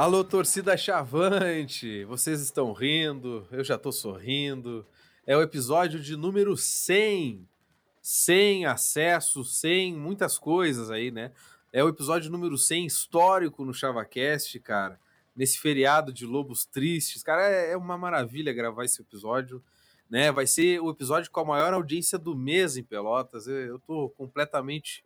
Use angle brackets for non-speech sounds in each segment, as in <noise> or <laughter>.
Alô, torcida chavante! Vocês estão rindo, eu já tô sorrindo. É o episódio de número 100. Sem acesso, sem muitas coisas aí, né? É o episódio número 100 histórico no ChavaCast, cara. Nesse feriado de Lobos Tristes. Cara, é, é uma maravilha gravar esse episódio. Né? Vai ser o episódio com a maior audiência do mês em Pelotas. Eu tô completamente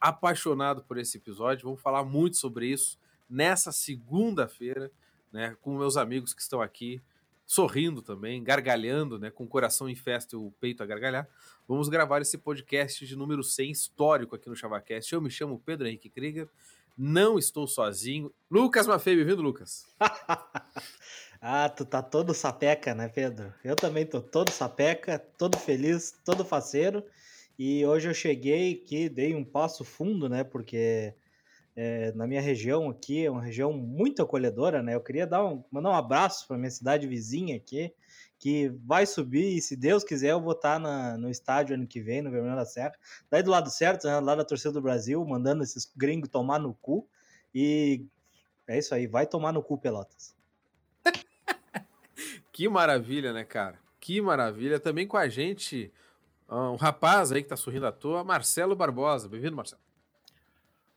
apaixonado por esse episódio. Vamos falar muito sobre isso nessa segunda-feira, né? Com meus amigos que estão aqui sorrindo também, gargalhando, né, com o coração em festa e o peito a gargalhar. Vamos gravar esse podcast de número 100 histórico aqui no ChavaCast. Eu me chamo Pedro Henrique Krieger, não estou sozinho. Lucas Mafei, bem-vindo, Lucas. <laughs> ah, tu tá todo sapeca, né, Pedro? Eu também tô todo sapeca, todo feliz, todo faceiro. E hoje eu cheguei aqui, dei um passo fundo, né, porque é, na minha região aqui, é uma região muito acolhedora, né? Eu queria dar um, mandar um abraço para minha cidade vizinha aqui, que vai subir, e se Deus quiser, eu vou estar na, no estádio ano que vem, no Vermelho da Serra. Daí do lado certo, né, lá da torcida do Brasil, mandando esses gringos tomar no cu. E é isso aí, vai tomar no cu, Pelotas. <laughs> que maravilha, né, cara? Que maravilha. Também com a gente, um rapaz aí que tá sorrindo à toa, Marcelo Barbosa. Bem-vindo, Marcelo.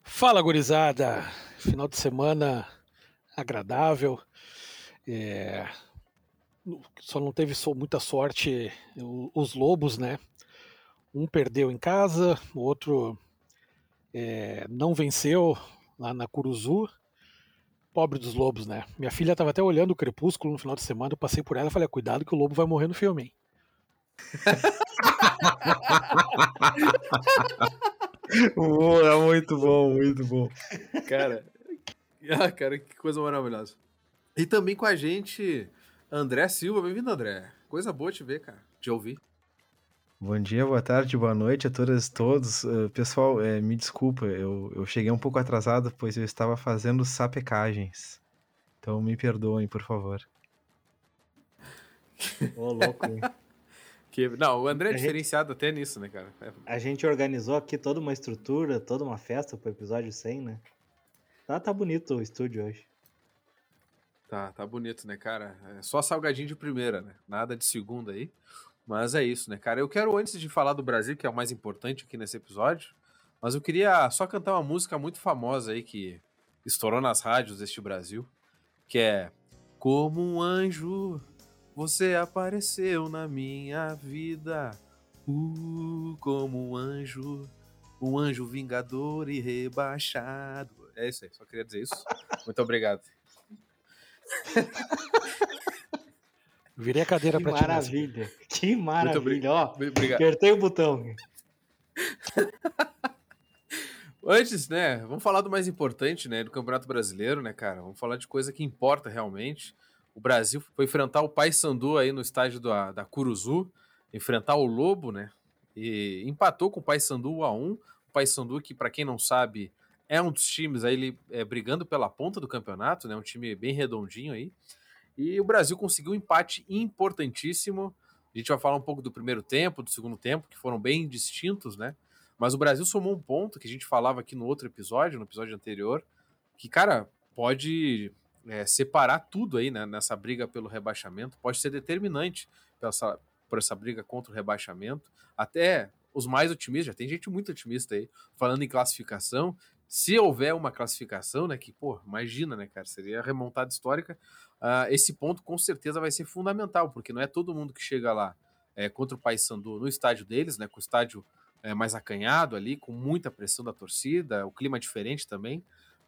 Fala, gurizada! Final de semana agradável. É... Só não teve muita sorte os lobos, né? Um perdeu em casa, o outro é... não venceu lá na Curuzu. Pobre dos lobos, né? Minha filha estava até olhando o Crepúsculo no final de semana, eu passei por ela e falei, cuidado que o lobo vai morrer no filme, hein? <laughs> Boa, muito bom, muito bom. Cara, ah, cara, que coisa maravilhosa. E também com a gente, André Silva. Bem-vindo, André. Coisa boa te ver, cara, te ouvir. Bom dia, boa tarde, boa noite a todas e todos. Uh, pessoal, é, me desculpa, eu, eu cheguei um pouco atrasado, pois eu estava fazendo sapecagens. Então me perdoem, por favor. Ô, louco, hein? <laughs> Que, não, o André é diferenciado gente, até nisso, né, cara? É... A gente organizou aqui toda uma estrutura, toda uma festa pro episódio 100, né? Tá, tá bonito o estúdio hoje. Tá, tá bonito, né, cara? É só salgadinho de primeira, né? Nada de segunda aí. Mas é isso, né, cara? Eu quero, antes de falar do Brasil, que é o mais importante aqui nesse episódio, mas eu queria só cantar uma música muito famosa aí que estourou nas rádios deste Brasil, que é Como um anjo você apareceu na minha vida, uh, como um anjo, um anjo vingador e rebaixado. É isso aí, só queria dizer isso. Muito obrigado. <laughs> Virei a cadeira para ti. Maravilha, que maravilha. Ó, obrigado. apertei o botão. <laughs> Antes, né, vamos falar do mais importante, né, do Campeonato Brasileiro, né, cara? Vamos falar de coisa que importa realmente o Brasil foi enfrentar o Paysandu aí no estádio da, da Curuzu, enfrentar o Lobo, né? E empatou com o Paysandu 1 a 1. O Paysandu que para quem não sabe é um dos times aí ele, é, brigando pela ponta do campeonato, né? Um time bem redondinho aí. E o Brasil conseguiu um empate importantíssimo. A gente vai falar um pouco do primeiro tempo, do segundo tempo, que foram bem distintos, né? Mas o Brasil somou um ponto que a gente falava aqui no outro episódio, no episódio anterior, que, cara, pode é, separar tudo aí né, nessa briga pelo rebaixamento, pode ser determinante essa, por essa briga contra o rebaixamento. Até os mais otimistas, já tem gente muito otimista aí, falando em classificação. Se houver uma classificação, né, que, pô, imagina, né, cara, seria remontada histórica, uh, esse ponto com certeza vai ser fundamental, porque não é todo mundo que chega lá é, contra o Paysandu no estádio deles, né, com o estádio é, mais acanhado ali, com muita pressão da torcida, o clima diferente também,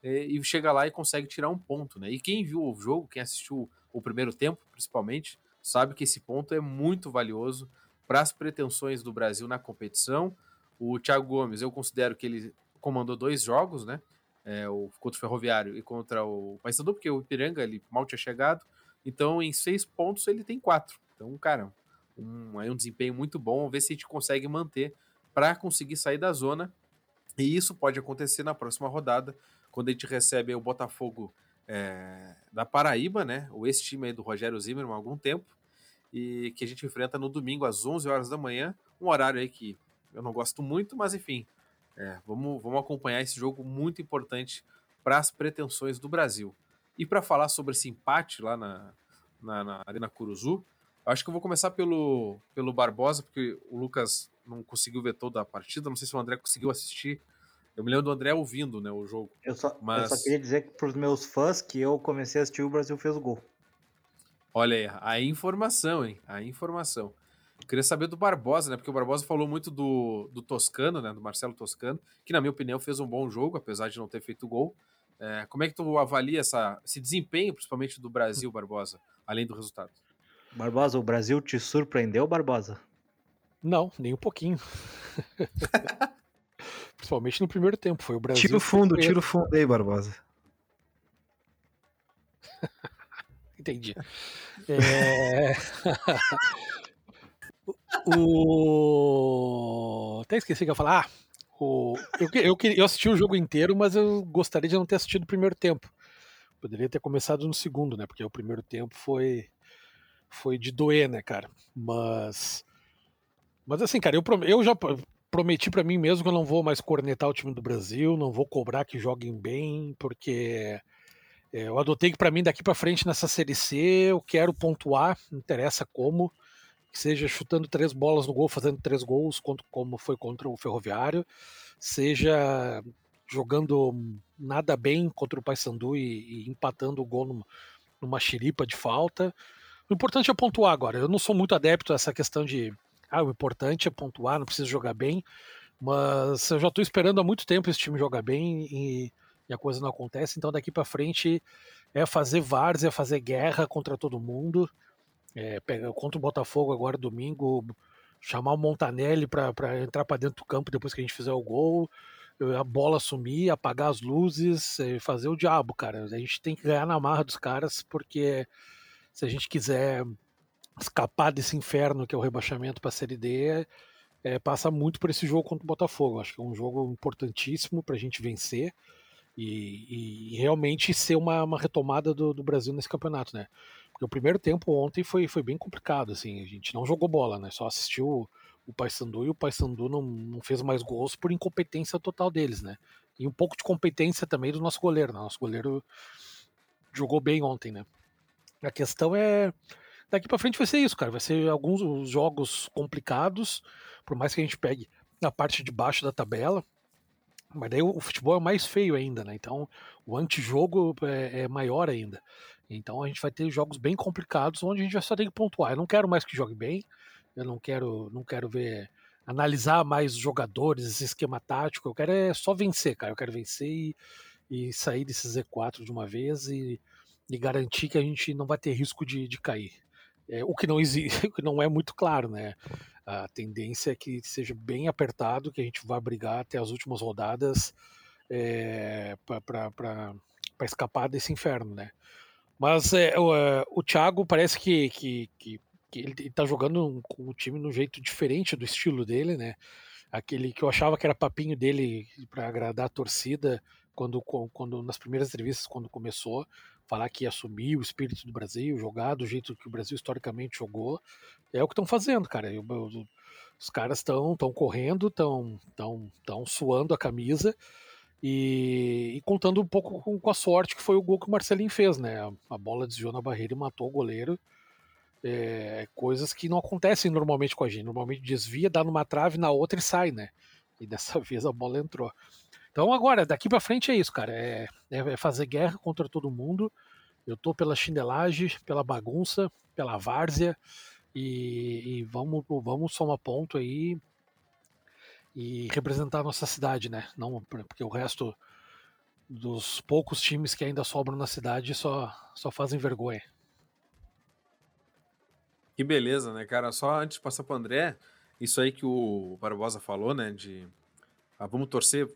e chega lá e consegue tirar um ponto, né? E quem viu o jogo, quem assistiu o primeiro tempo, principalmente, sabe que esse ponto é muito valioso para as pretensões do Brasil na competição. O Thiago Gomes, eu considero que ele comandou dois jogos, né? É, o, contra o Ferroviário e contra o Paysandu, porque o Ipiranga ele mal tinha chegado. Então, em seis pontos, ele tem quatro. Então, cara, um, aí um desempenho muito bom. Vamos ver se a gente consegue manter para conseguir sair da zona. E isso pode acontecer na próxima rodada, quando a gente recebe o Botafogo é, da Paraíba, né? O ex-time do Rogério Zimmermann há algum tempo, e que a gente enfrenta no domingo às 11 horas da manhã, um horário aí que eu não gosto muito, mas enfim, é, vamos, vamos acompanhar esse jogo muito importante para as pretensões do Brasil. E para falar sobre esse empate lá na, na, na Arena Curuzu, acho que eu vou começar pelo, pelo Barbosa, porque o Lucas não conseguiu ver toda a partida. Não sei se o André conseguiu assistir. Eu me lembro do André ouvindo né, o jogo. Eu só, Mas- eu só queria dizer para os meus fãs que eu comecei a assistir o Brasil fez o gol. Olha aí, a informação, hein? A informação. Eu queria saber do Barbosa, né? Porque o Barbosa falou muito do, do Toscano, né? Do Marcelo Toscano, que na minha opinião fez um bom jogo, apesar de não ter feito gol. É, como é que tu avalia essa, esse desempenho, principalmente do Brasil, Barbosa, além do resultado? Barbosa, o Brasil te surpreendeu, Barbosa? Não, nem um pouquinho. <laughs> Principalmente no primeiro tempo. Foi o Brasil. Tira o fundo, tira o fundo aí, Barbosa. <laughs> Entendi. É... <laughs> o... Até esqueci que eu ia falar. Ah, o... eu, eu, eu assisti o jogo inteiro, mas eu gostaria de não ter assistido o primeiro tempo. Poderia ter começado no segundo, né? Porque o primeiro tempo foi foi de doer, né, cara? Mas mas assim, cara, eu, eu já prometi pra mim mesmo que eu não vou mais cornetar o time do Brasil, não vou cobrar que joguem bem, porque é, eu adotei que pra mim daqui pra frente nessa série C eu quero pontuar, não interessa como, que seja chutando três bolas no gol, fazendo três gols, como foi contra o Ferroviário, seja jogando nada bem contra o Paysandu e, e empatando o gol numa, numa de falta. O importante é pontuar agora. Eu não sou muito adepto a essa questão de ah, o importante é pontuar, não precisa jogar bem, mas eu já estou esperando há muito tempo esse time jogar bem e, e a coisa não acontece, então daqui para frente é fazer várzea, é fazer guerra contra todo mundo. É, pega, contra o Botafogo agora domingo, chamar o Montanelli para entrar para dentro do campo depois que a gente fizer o gol, a bola sumir, apagar as luzes, é, fazer o diabo, cara. A gente tem que ganhar na marra dos caras, porque se a gente quiser escapar desse inferno que é o rebaixamento para a Série D, é, passa muito por esse jogo contra o Botafogo. Acho que é um jogo importantíssimo para a gente vencer e, e realmente ser uma, uma retomada do, do Brasil nesse campeonato, né? Porque o primeiro tempo ontem foi, foi bem complicado, assim, a gente não jogou bola, né? Só assistiu o Paysandu e o Paysandu não, não fez mais gols por incompetência total deles, né? E um pouco de competência também do nosso goleiro, né? Nosso goleiro jogou bem ontem, né? A questão é daqui para frente vai ser isso, cara. Vai ser alguns jogos complicados, por mais que a gente pegue na parte de baixo da tabela. Mas daí o futebol é mais feio ainda, né? Então o antijogo é, é maior ainda. Então a gente vai ter jogos bem complicados onde a gente só tem que pontuar. Eu não quero mais que jogue bem. Eu não quero, não quero ver analisar mais os jogadores, esse esquema tático. Eu quero é só vencer, cara. Eu quero vencer e, e sair desse Z4 de uma vez e, e garantir que a gente não vai ter risco de, de cair. É, o que não existe, <laughs> o que não é muito claro, né? A tendência é que seja bem apertado, que a gente vá brigar até as últimas rodadas é, para escapar desse inferno, né? Mas é, o, é, o Thiago parece que, que, que, que ele está jogando com o time no jeito diferente do estilo dele, né? Aquele que eu achava que era papinho dele para agradar a torcida quando, quando nas primeiras entrevistas quando começou falar que assumir o espírito do Brasil, jogar do jeito que o Brasil historicamente jogou, é o que estão fazendo, cara. Eu, eu, os caras estão tão correndo, estão tão, tão suando a camisa e, e, contando um pouco com, com, a sorte que foi o gol que o Marcelinho fez, né? A, a bola desviou na barreira e matou o goleiro. É, coisas que não acontecem normalmente com a gente. Normalmente desvia, dá numa trave, na outra e sai, né? E dessa <laughs> vez a bola entrou. Então agora, daqui para frente é isso, cara. É, é, fazer guerra contra todo mundo. Eu tô pela chinelagem, pela bagunça, pela várzea. E, e, vamos, vamos somar ponto aí e representar a nossa cidade, né? Não, porque o resto dos poucos times que ainda sobram na cidade só, só fazem vergonha. Que beleza, né, cara? Só antes de passar pro André, isso aí que o Barbosa falou, né? De ah, vamos torcer.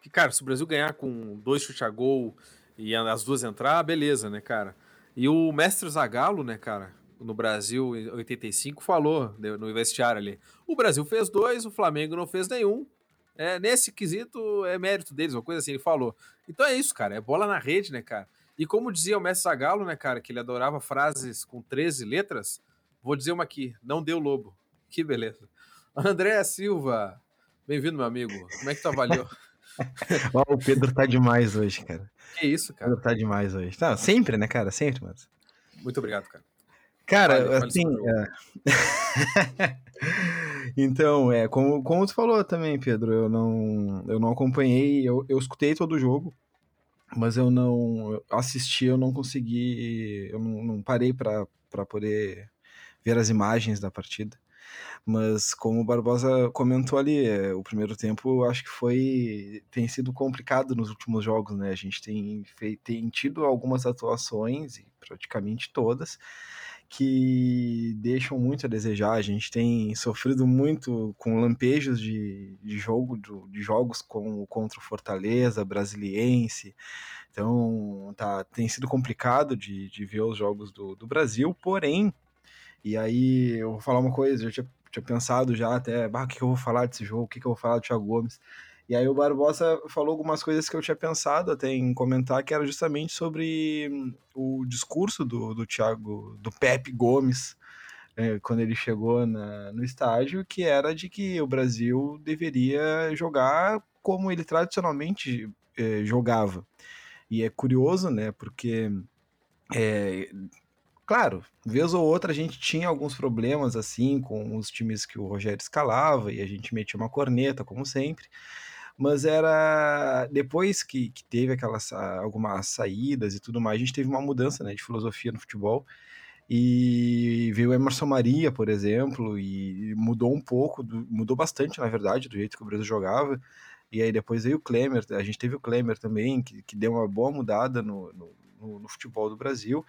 Que, cara, se o Brasil ganhar com dois chute a gol e as duas entrar, beleza, né, cara? E o mestre Zagallo, né, cara, no Brasil em 85, falou no vestiário ali: o Brasil fez dois, o Flamengo não fez nenhum. É, nesse quesito é mérito deles, uma coisa assim, ele falou. Então é isso, cara, é bola na rede, né, cara? E como dizia o mestre Zagallo, né, cara, que ele adorava frases com 13 letras, vou dizer uma aqui: não deu lobo. Que beleza. André Silva, bem-vindo, meu amigo. Como é que tu avaliou? <laughs> <laughs> o Pedro tá demais hoje, cara. Que isso, O cara. Pedro tá demais hoje. Não, sempre, né, cara? Sempre, mas. Muito obrigado, cara. Cara, fale assim. o é. <laughs> então, é, como, como tu falou também, Pedro, eu não, eu não acompanhei, eu, eu escutei todo o jogo, mas eu não assisti, eu não consegui, eu não, não parei pra poder ver as imagens da partida. Mas como o Barbosa comentou ali, é, o primeiro tempo acho que foi tem sido complicado nos últimos jogos, né? A gente tem, feito, tem tido algumas atuações, e praticamente todas, que deixam muito a desejar. A gente tem sofrido muito com lampejos de, de jogo, do- de jogos com, contra o Fortaleza, Brasiliense. Então tá, tem sido complicado de, de ver os jogos do, do Brasil, porém, e aí eu vou falar uma coisa, eu tinha, tinha pensado já até, o que, eu vou falar desse jogo, o que, eu vou falar do Thiago Gomes. E aí o Barbosa falou algumas coisas que eu tinha pensado até em comentar, que era justamente sobre hum, o discurso do, do Thiago, do Pepe Gomes, é, quando ele chegou na- no estádio, que era de que o Brasil deveria jogar como ele tradicionalmente eh, jogava. E é curioso, né, porque é, Claro, vez ou outra a gente tinha alguns problemas assim com os times que o Rogério escalava e a gente metia uma corneta, como sempre. Mas era depois que, que teve aquelas sa- algumas saídas e tudo mais, a gente teve uma mudança né, de filosofia no futebol. E veio Emerson Maria, por exemplo, e mudou um pouco, do- mudou bastante, na verdade, do jeito que o Brasil jogava. E aí depois veio o Klemer, a gente teve o Klemer também, que, que deu uma boa mudada no, no, no- no futebol do Brasil.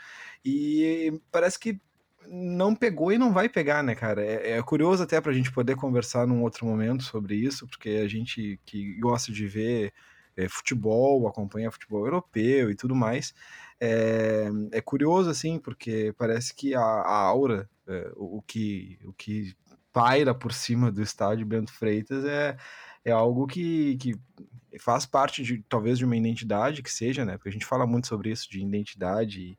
E parece que não pegou e não vai pegar, né, cara? É, é curioso até pra gente poder conversar num outro momento sobre isso, porque a gente que gosta de ver é, futebol, acompanha futebol europeu e tudo mais, é, é curioso, assim, porque parece que a, a aura, é, o, o que, o que paira por cima do estádio Bento Freitas é, é algo que, que faz parte de talvez de uma identidade que seja, né? Porque a gente fala muito sobre isso, de identidade e,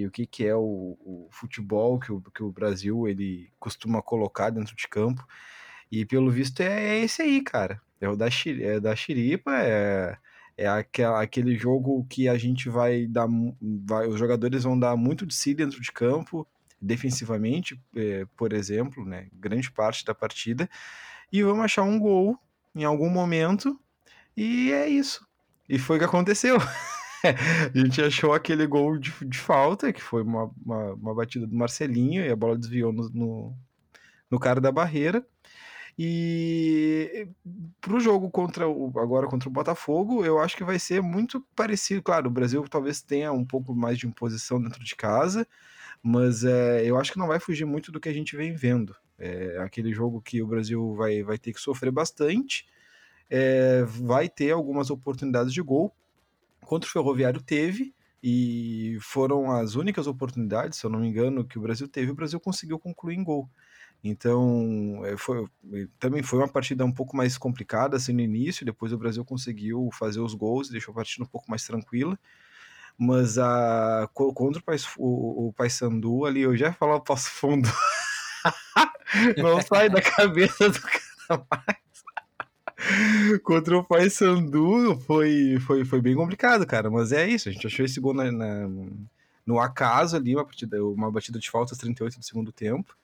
e o que, que é o, o futebol que o, que o Brasil ele costuma colocar dentro de campo. E pelo visto é, é esse aí, cara. É o da, é da xiripa, é, é aquela, aquele jogo que a gente vai dar. Vai, os jogadores vão dar muito de si dentro de campo, defensivamente, é, por exemplo, né? Grande parte da partida. E vamos achar um gol em algum momento. E é isso. E foi o que aconteceu. <laughs> A gente achou aquele gol de, de falta, que foi uma, uma, uma batida do Marcelinho, e a bola desviou no, no, no cara da barreira. E pro jogo contra o, agora contra o Botafogo, eu acho que vai ser muito parecido. Claro, o Brasil talvez tenha um pouco mais de imposição dentro de casa, mas é, eu acho que não vai fugir muito do que a gente vem vendo. É aquele jogo que o Brasil vai, vai ter que sofrer bastante, é, vai ter algumas oportunidades de gol. Contra o Ferroviário teve, e foram as únicas oportunidades, se eu não me engano, que o Brasil teve, o Brasil conseguiu concluir em gol. Então, é, foi, também foi uma partida um pouco mais complicada assim no início, depois o Brasil conseguiu fazer os gols, deixou a partida um pouco mais tranquila. Mas a, co- contra o, Pais- o, o Paysandu ali, eu já o Passo Fundo. <laughs> Não sai da cabeça do cara mais. Contra o Paysandu foi, foi, foi bem complicado, cara. Mas é isso, a gente achou esse gol na, na- no acaso ali, uma, partida, uma batida de faltas 38 do segundo tempo.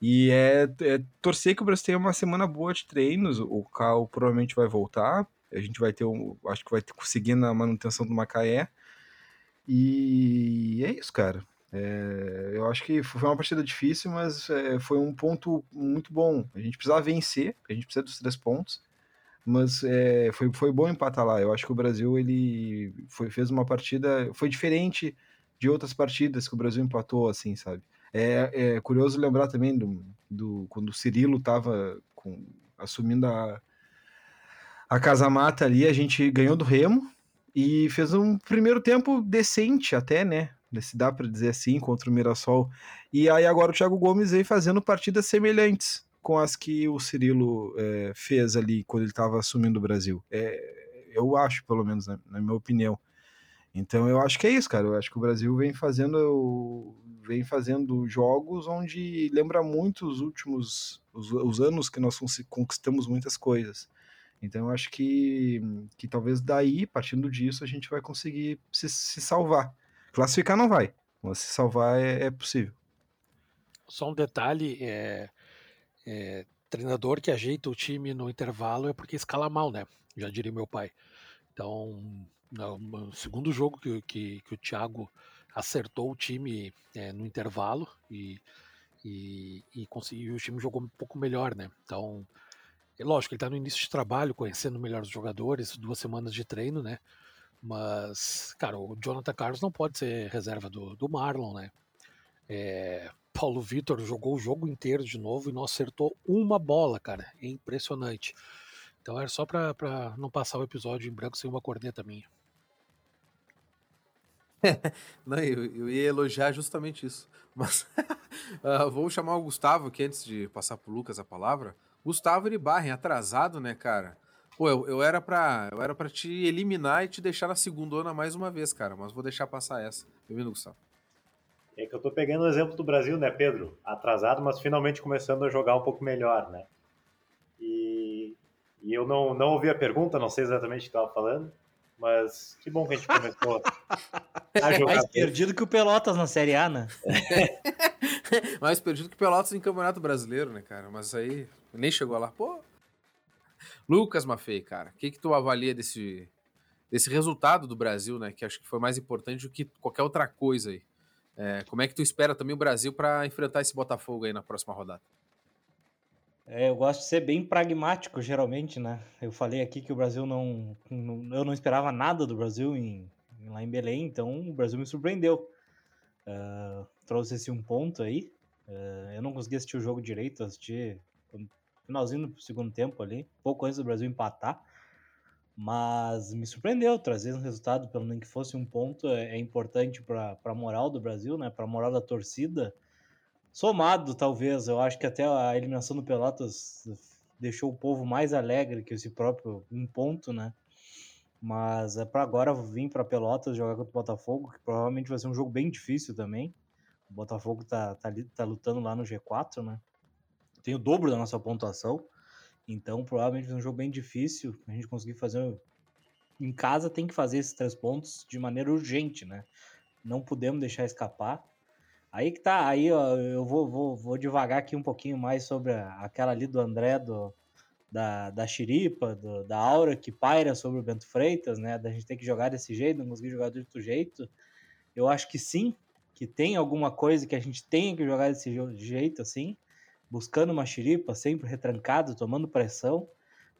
E é, é torcer que o Brasil tenha uma semana boa de treinos. O Cal provavelmente vai voltar. A gente vai ter um. Acho que vai ter, conseguir na manutenção do Macaé. E é isso, cara. É, eu acho que foi uma partida difícil, mas é, foi um ponto muito bom. A gente precisava vencer, a gente precisa dos três pontos, mas é, foi, foi bom empatar lá. Eu acho que o Brasil ele foi, fez uma partida, foi diferente de outras partidas que o Brasil empatou, assim, sabe? É, é curioso lembrar também do, do quando o Cirilo estava assumindo a, a Casa Mata ali, a gente ganhou do Remo e fez um primeiro tempo decente até, né? Se dá para dizer assim, contra o Mirassol. E aí agora o Thiago Gomes vem fazendo partidas semelhantes com as que o Cirilo é, fez ali quando ele estava assumindo o Brasil. É, eu acho, pelo menos, né, na minha opinião. Então eu acho que é isso, cara. Eu acho que o Brasil vem fazendo vem fazendo jogos onde lembra muito os últimos os, os anos que nós conquistamos muitas coisas. Então eu acho que, que talvez daí, partindo disso, a gente vai conseguir se, se salvar. Classificar não vai, mas se salvar é, é possível. Só um detalhe, é, é, treinador que ajeita o time no intervalo é porque escala mal, né? Já diria meu pai. Então, no segundo jogo que, que, que o Thiago acertou o time é, no intervalo e, e, e, conseguiu, o time jogou um pouco melhor, né? Então, é lógico, ele está no início de trabalho, conhecendo melhor os jogadores, duas semanas de treino, né? Mas, cara, o Jonathan Carlos não pode ser reserva do, do Marlon, né? É, Paulo Vitor jogou o jogo inteiro de novo e não acertou uma bola, cara. É impressionante. Então era só pra não passar o episódio em branco sem uma corneta minha. <laughs> não, eu, eu, ia elogiar justamente isso. Mas uh, <laughs> vou chamar o Gustavo aqui antes de passar pro Lucas a palavra. Gustavo Iribarren, atrasado, né, cara? Pô, eu, eu era pra eu era para te eliminar e te deixar na segunda onda mais uma vez, cara, mas vou deixar passar essa. Bem-vindo, Gustavo. É que eu tô pegando o exemplo do Brasil, né, Pedro? Atrasado, mas finalmente começando a jogar um pouco melhor, né? E, e eu não, não ouvi a pergunta, não sei exatamente o que estava falando, mas que bom que a gente começou a <laughs> jogar. Mais perdido que o Pelotas na Série A, né? <laughs> Mais perdido que o Pelotas em Campeonato Brasileiro, né, cara? Mas aí nem chegou lá. Pô. Lucas Maffei, cara, o que, que tu avalia desse, desse resultado do Brasil, né? Que acho que foi mais importante do que qualquer outra coisa aí. É, como é que tu espera também o Brasil para enfrentar esse Botafogo aí na próxima rodada? É, eu gosto de ser bem pragmático, geralmente, né? Eu falei aqui que o Brasil não, não eu não esperava nada do Brasil em, lá em Belém, então o Brasil me surpreendeu. Uh, trouxe esse um ponto aí. Uh, eu não consegui assistir o jogo direito, assisti no finalzinho do segundo tempo ali, pouco antes do Brasil empatar. Mas me surpreendeu trazer um resultado, pelo menos que fosse um ponto, é, é importante para a moral do Brasil, né? Para a moral da torcida. Somado, talvez, eu acho que até a eliminação do Pelotas deixou o povo mais alegre que esse próprio um ponto, né? Mas é para agora vir para Pelotas jogar contra o Botafogo, que provavelmente vai ser um jogo bem difícil também. O Botafogo tá, tá, tá lutando lá no G4, né? Tem o dobro da nossa pontuação. Então, provavelmente é um jogo bem difícil. A gente conseguir fazer. Em casa tem que fazer esses três pontos de maneira urgente, né? Não podemos deixar escapar. Aí que tá, aí ó, eu vou, vou, vou devagar aqui um pouquinho mais sobre aquela ali do André, do, da, da Xiripa, do, da aura que paira sobre o Bento Freitas, né? Da gente ter que jogar desse jeito, não conseguir jogar de outro jeito. Eu acho que sim, que tem alguma coisa que a gente tem que jogar desse jeito, assim buscando uma xiripa, sempre retrancado, tomando pressão.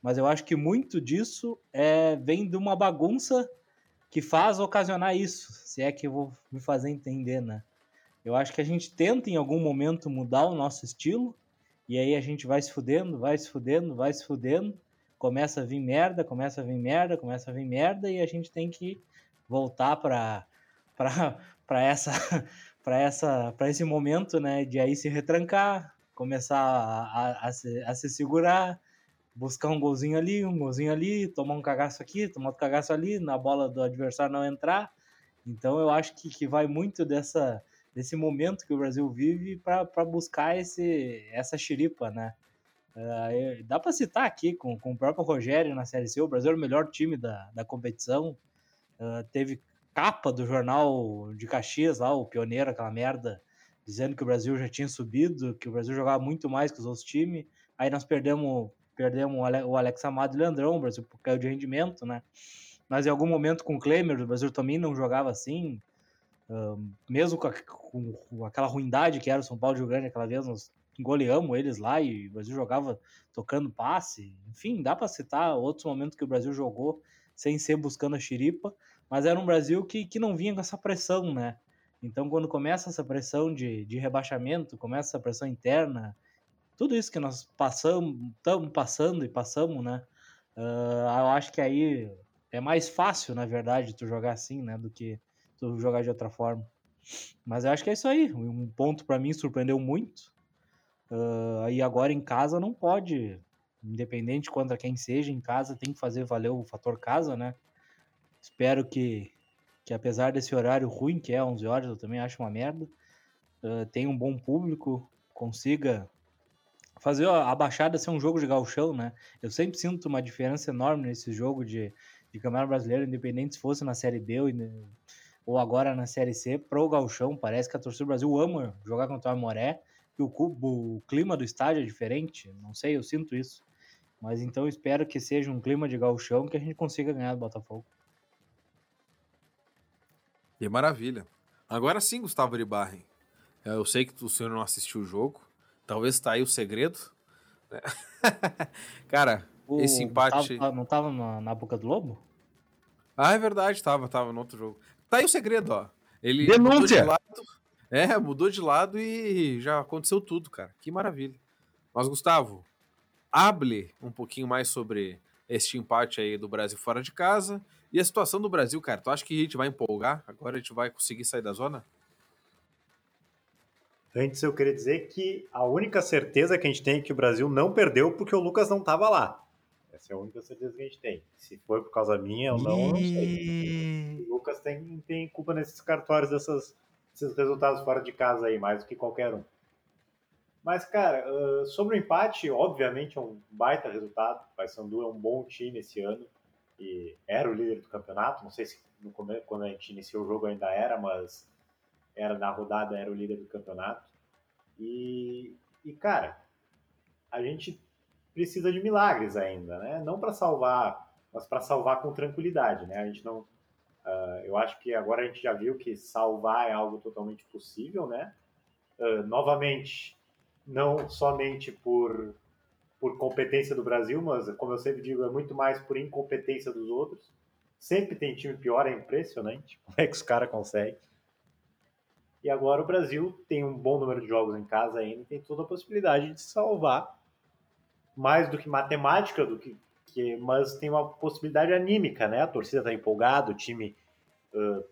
Mas eu acho que muito disso é, vem de uma bagunça que faz ocasionar isso, se é que eu vou me fazer entender, né? Eu acho que a gente tenta em algum momento mudar o nosso estilo, e aí a gente vai se fudendo, vai se fudendo, vai se fudendo, começa a vir merda, começa a vir merda, começa a vir merda, e a gente tem que voltar para para essa <laughs> para essa para esse momento, né, de aí se retrancar, começar a, a, a, se, a se segurar, buscar um golzinho ali, um golzinho ali, tomar um cagaço aqui, tomar outro cagaço ali, na bola do adversário não entrar. Então eu acho que, que vai muito dessa, desse momento que o Brasil vive para buscar esse, essa xiripa, né? Uh, dá para citar aqui com, com o próprio Rogério na Série C, o Brasil era o melhor time da, da competição, uh, teve capa do jornal de Caxias lá, o Pioneiro, aquela merda, dizendo que o Brasil já tinha subido, que o Brasil jogava muito mais que os outros times. Aí nós perdemos, perdemos o Alex Amado e o Leandrão, o Brasil caiu de rendimento, né? Mas em algum momento com o Klemer, o Brasil também não jogava assim. Mesmo com, a, com, aquela ruindade que era o São Paulo de Rio Grande aquela vez, nós goleamos eles lá e o Brasil jogava tocando passe. Enfim, dá para citar outros momentos que o Brasil jogou sem ser buscando a xiripa, mas era um Brasil que, que não vinha com essa pressão, né? Então, quando começa essa pressão de, de rebaixamento, começa essa pressão interna, tudo isso que nós passamos, estamos passando e passamos, né? Uh, eu acho que aí é mais fácil, na verdade, tu jogar assim, né? Do que jogar de outra forma. Mas eu acho que é isso aí. Um ponto para mim surpreendeu muito. Uh, aí agora em casa não pode, independente contra quem seja, em casa tem que fazer valer o fator casa, né? Espero que que apesar desse horário ruim, que é 11 horas, eu também acho uma merda, uh, tem um bom público, consiga fazer a Baixada ser um jogo de galchão, né? Eu sempre sinto uma diferença enorme nesse jogo de, de Campeonato Brasileiro, independente se fosse na Série B ou, ou agora na Série C, pro galchão. Parece que a torcida do Brasil ama jogar contra o Amoré, que o, o clima do estádio é diferente. Não sei, eu sinto isso. Mas então espero que seja um clima de galchão que a gente consiga ganhar do Botafogo. Que maravilha. Agora sim, Gustavo Ribarren. Eu sei que o senhor não assistiu o jogo. Talvez está aí o segredo. Né? <laughs> Cara, o, esse empate. Tava, não estava na, na boca do lobo? Ah, é verdade, estava, tava no outro jogo. Tá aí o segredo, ó. Ele Denúncia! Mudou de lado, é, mudou de lado e já aconteceu tudo, cara. Que maravilha. Mas, Gustavo, hable um pouquinho mais sobre este empate aí do Brasil fora de casa e a situação do Brasil, cara. Tu acha que a gente vai empolgar? Agora a gente vai conseguir sair da zona? Antes eu queria dizer que a única certeza que a gente tem é que o Brasil não perdeu porque o Lucas não estava lá. Essa é a única certeza que a gente tem. Se foi por causa minha ou não, eu não sei. O Lucas tem, tem culpa nesses cartórios dessas, desses resultados fora de casa aí, mais do que qualquer um. Mas, cara, uh, sobre o empate, obviamente é um baita resultado. O Paysandu é um bom time esse ano e era o líder do campeonato. Não sei se no começo, quando a gente iniciou o jogo ainda era, mas era na rodada era o líder do campeonato. E, e cara, a gente precisa de milagres ainda, né? Não para salvar, mas para salvar com tranquilidade, né? A gente não, uh, eu acho que agora a gente já viu que salvar é algo totalmente possível, né? Uh, novamente, não somente por, por competência do Brasil, mas, como eu sempre digo, é muito mais por incompetência dos outros. Sempre tem time pior, é impressionante <laughs> como é que os caras conseguem. E agora o Brasil tem um bom número de jogos em casa ainda tem toda a possibilidade de salvar, mais do que matemática, do que, que mas tem uma possibilidade anímica, né? A torcida está empolgada, o time uh,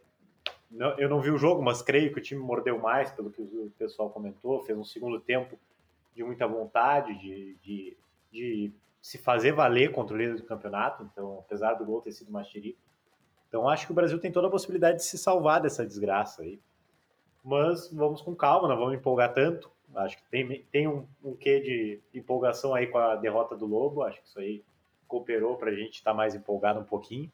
não, eu não vi o jogo, mas creio que o time mordeu mais, pelo que o pessoal comentou. Fez um segundo tempo de muita vontade, de, de, de se fazer valer contra o líder do campeonato. Então, apesar do gol ter sido xerife. Então, acho que o Brasil tem toda a possibilidade de se salvar dessa desgraça aí. Mas vamos com calma, não vamos empolgar tanto. Acho que tem, tem um, um quê de empolgação aí com a derrota do Lobo. Acho que isso aí cooperou para a gente estar tá mais empolgado um pouquinho.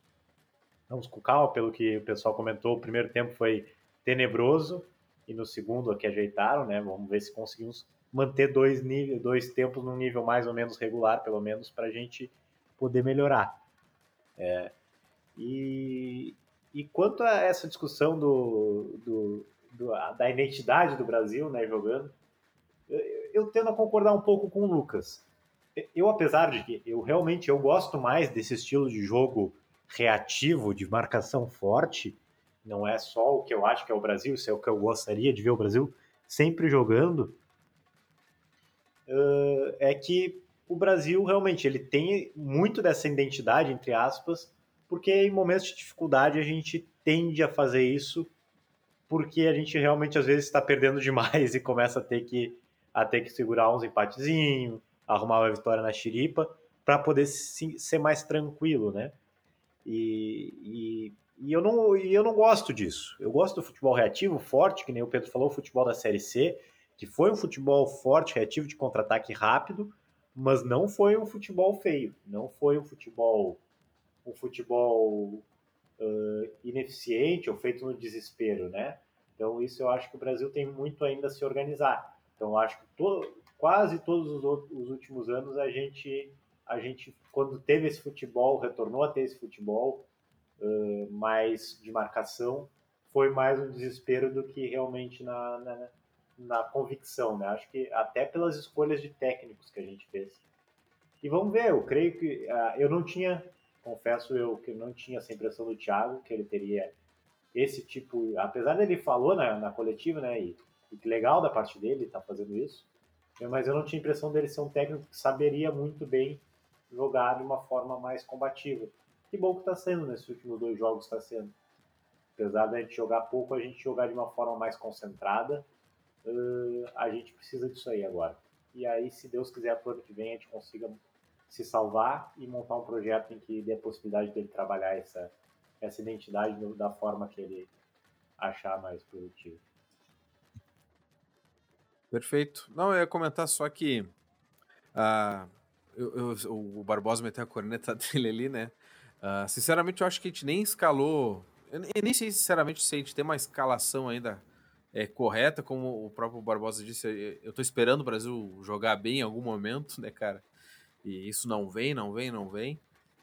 Vamos com calma, pelo que o pessoal comentou. O primeiro tempo foi tenebroso e no segundo aqui ajeitaram, né? Vamos ver se conseguimos manter dois, níveis, dois tempos num nível mais ou menos regular, pelo menos, para a gente poder melhorar. É, e, e quanto a essa discussão do, do, do, da identidade do Brasil, né, jogando, eu, tendo a concordar um pouco com o Lucas. Eu, apesar de que eu realmente eu gosto mais desse estilo de jogo reativo, de marcação forte, não é só o que eu acho que é o Brasil, isso é o que eu gostaria de ver o Brasil sempre jogando, uh, é que o Brasil realmente ele tem muito dessa identidade, entre aspas, porque em momentos de dificuldade a gente tende a fazer isso porque a gente realmente às vezes está perdendo demais <laughs> e começa a ter que, a ter que segurar uns empatezinhos, arrumar uma vitória na xiripa, para poder ser mais tranquilo, né? E, e, e, eu não, e eu não gosto disso. Eu gosto do futebol reativo, forte, que nem o Pedro falou, o futebol da Série C, que foi um futebol forte, reativo, de contra-ataque rápido, mas não foi um futebol feio. Não foi um futebol, um futebol uh, ineficiente ou feito no desespero, né? Então isso eu acho que o Brasil tem muito ainda a se organizar. Então acho que quase todos os, os últimos anos a gente a gente, quando teve esse futebol, retornou a ter esse futebol uh, mais de marcação, foi mais um desespero do que realmente na, na, na, convicção, né? Acho que até pelas escolhas de técnicos que a gente fez. E vamos ver, eu creio que uh, eu não tinha, confesso eu que não tinha essa impressão do Thiago, que ele teria esse tipo, apesar dele falou na, na coletiva, né, e, legal da parte dele estar tá fazendo isso, mas eu não tinha a impressão dele ser um técnico que saberia muito bem jogar de uma forma mais combativa. Que bom que está sendo nesses últimos dois jogos, está sendo. Apesar da gente jogar pouco, a gente jogar de uma forma mais concentrada. Uh, a gente precisa disso aí agora. E aí, se Deus quiser, para o ano que vem a gente consiga se salvar e montar um projeto em que dê a possibilidade dele trabalhar essa, essa identidade da forma que ele achar mais produtivo. Perfeito. Não, eu ia comentar só que Uh, eu, eu, o Barbosa meteu a corneta <laughs> dele ali, né? Uh, sinceramente, eu acho que a gente nem escalou. Eu nem sei, sinceramente, se a gente tem uma escalação ainda é, correta, como o próprio Barbosa disse. Eu tô esperando o Brasil jogar bem em algum momento, <laughs> né, cara? E isso não vem, não vem, não vem.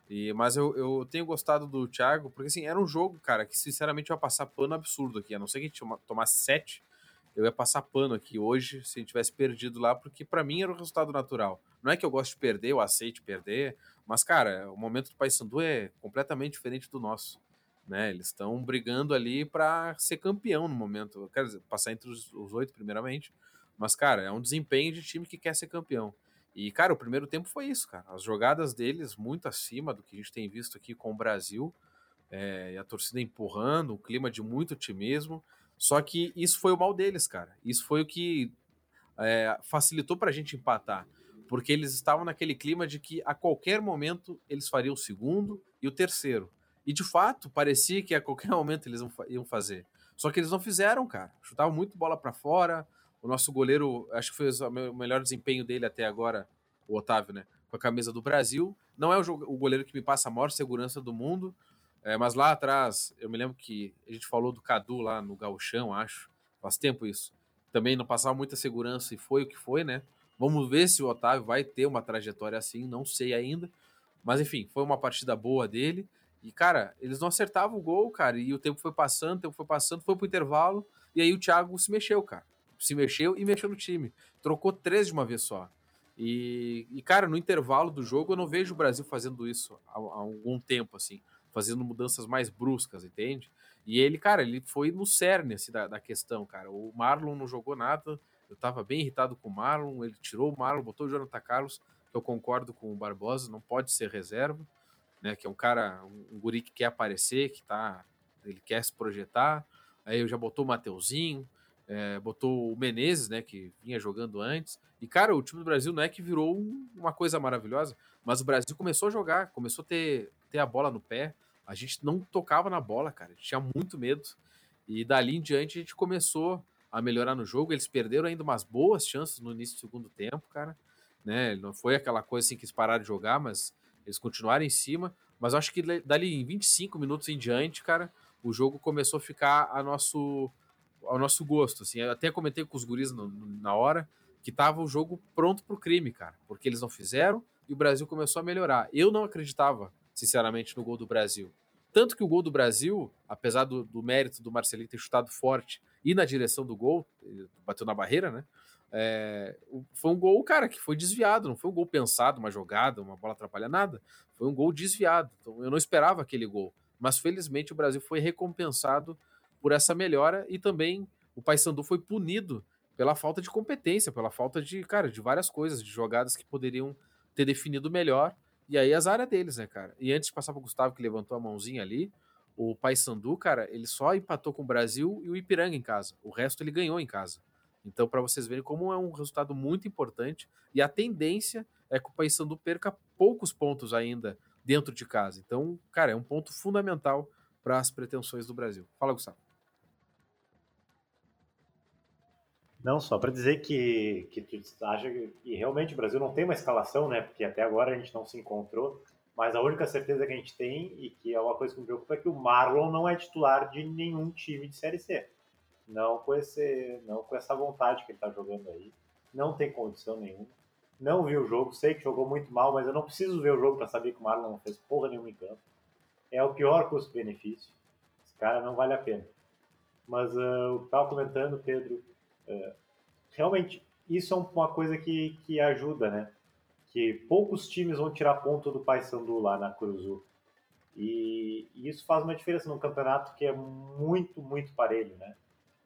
E, mas eu, eu tenho gostado do Thiago, porque assim, era um jogo, cara, que sinceramente ia passar pano absurdo aqui. A não ser que a gente tomasse sete, eu ia passar pano aqui hoje se tivesse perdido lá, porque para mim era o resultado natural. Não é que eu gosto de perder, eu aceite perder, mas, cara, o momento do Paysandu é completamente diferente do nosso. Né? Eles estão brigando ali para ser campeão no momento. Eu quero dizer, passar entre os oito, primeiramente. Mas, cara, é um desempenho de time que quer ser campeão. E, cara, o primeiro tempo foi isso, cara. As jogadas deles muito acima do que a gente tem visto aqui com o Brasil. É, e a torcida empurrando, um clima de muito otimismo. Só que isso foi o mal deles, cara. Isso foi o que é, facilitou para a gente empatar. Porque eles estavam naquele clima de que a qualquer momento eles fariam o segundo e o terceiro. E de fato, parecia que a qualquer <laughs> momento eles iam fazer. Só que eles não fizeram, cara. Chutavam muito bola para fora, o nosso goleiro, acho que foi o melhor desempenho dele até agora, o Otávio, né? Com a camisa do Brasil. Não é o, goleiro que me passa a maior segurança do mundo, é, mas lá atrás, eu me lembro que a gente falou do Cadu lá no Gauchão, acho. Faz tempo isso. Também não passava muita segurança e foi o que foi, né? Vamos ver se o Otávio vai ter uma trajetória assim, não sei ainda. Mas enfim, foi uma partida boa dele. E, cara, eles não acertavam o gol, cara. E o tempo foi passando, o tempo foi passando, foi pro intervalo. E aí o Thiago se mexeu, cara se mexeu e mexeu no time. Trocou três de uma vez só. E, e, cara, no intervalo do jogo eu não vejo o Brasil fazendo isso há, há algum tempo, assim, fazendo mudanças mais bruscas, entende? E ele, cara, ele foi no cerne assim, da, da questão, cara. O Marlon não jogou nada, eu tava bem irritado com o Marlon, ele tirou o Marlon, botou o Jonathan Carlos, que eu concordo com o Barbosa, não pode ser reserva, né? Que é um cara, um, guri que quer aparecer, que tá. Ele quer se projetar. Aí eu já botou o Mateuzinho, é, botou o Menezes, né, que vinha jogando antes. E, cara, o time do Brasil não é que virou um, uma coisa maravilhosa, mas o Brasil começou a jogar, começou a ter, ter a bola no pé. A gente não tocava na bola, cara, a gente tinha muito medo. E dali em diante a gente começou a melhorar no jogo. Eles perderam ainda umas boas chances no início do segundo tempo, cara. Né? Não foi aquela coisa assim que eles pararam de jogar, mas eles continuaram em cima. Mas acho que dali em 25 minutos em diante, cara, o jogo começou a ficar a nosso ao nosso gosto. Assim, eu até comentei com os guris no, na hora que tava o jogo pronto pro crime, cara, porque eles não fizeram e o Brasil começou a melhorar. Eu não acreditava, sinceramente, no gol do Brasil. Tanto que o gol do Brasil, apesar do, do mérito do Marcelinho ter chutado forte e na direção do gol, bateu na barreira, né? É, foi um gol, cara, que foi desviado, não foi um gol pensado, uma jogada, uma bola atrapalha nada. Foi um gol desviado. Então eu não esperava aquele gol. Mas felizmente o Brasil foi recompensado por essa melhora e também o Paysandu foi punido pela falta de competência, pela falta de, cara, de várias coisas, de jogadas que poderiam ter definido melhor. E aí as áreas deles, né, cara? E antes de passar para o Gustavo, que levantou a mãozinha ali, o Paysandu, cara, ele só empatou com o Brasil e o Ipiranga em casa. O resto ele ganhou em casa. Então, para vocês verem como é um resultado muito importante e a tendência é que o Paysandu perca poucos pontos ainda dentro de casa. Então, cara, é um ponto fundamental para as pretensões do Brasil. Fala, Gustavo. Não, só para dizer que, que tu acha que realmente o Brasil não tem uma escalação, né? Porque até agora a gente não se encontrou. Mas a única certeza que a gente tem, e que é uma coisa que me preocupa, é que o Marlon não é titular de nenhum time de Série C. Não com, esse, não com essa vontade que ele está jogando aí. Não tem condição nenhuma. Não vi o jogo, sei que jogou muito mal, mas eu não preciso ver o jogo para saber que o Marlon não fez porra nenhuma em campo. É o pior custo-benefício. Esse cara não vale a pena. Mas uh, eu estava comentando, Pedro, realmente, isso é uma coisa que, que ajuda, né? Que poucos times vão tirar ponto do Paysandu lá na Cruzu. E, e, isso faz uma diferença num campeonato que é muito, muito parelho, né?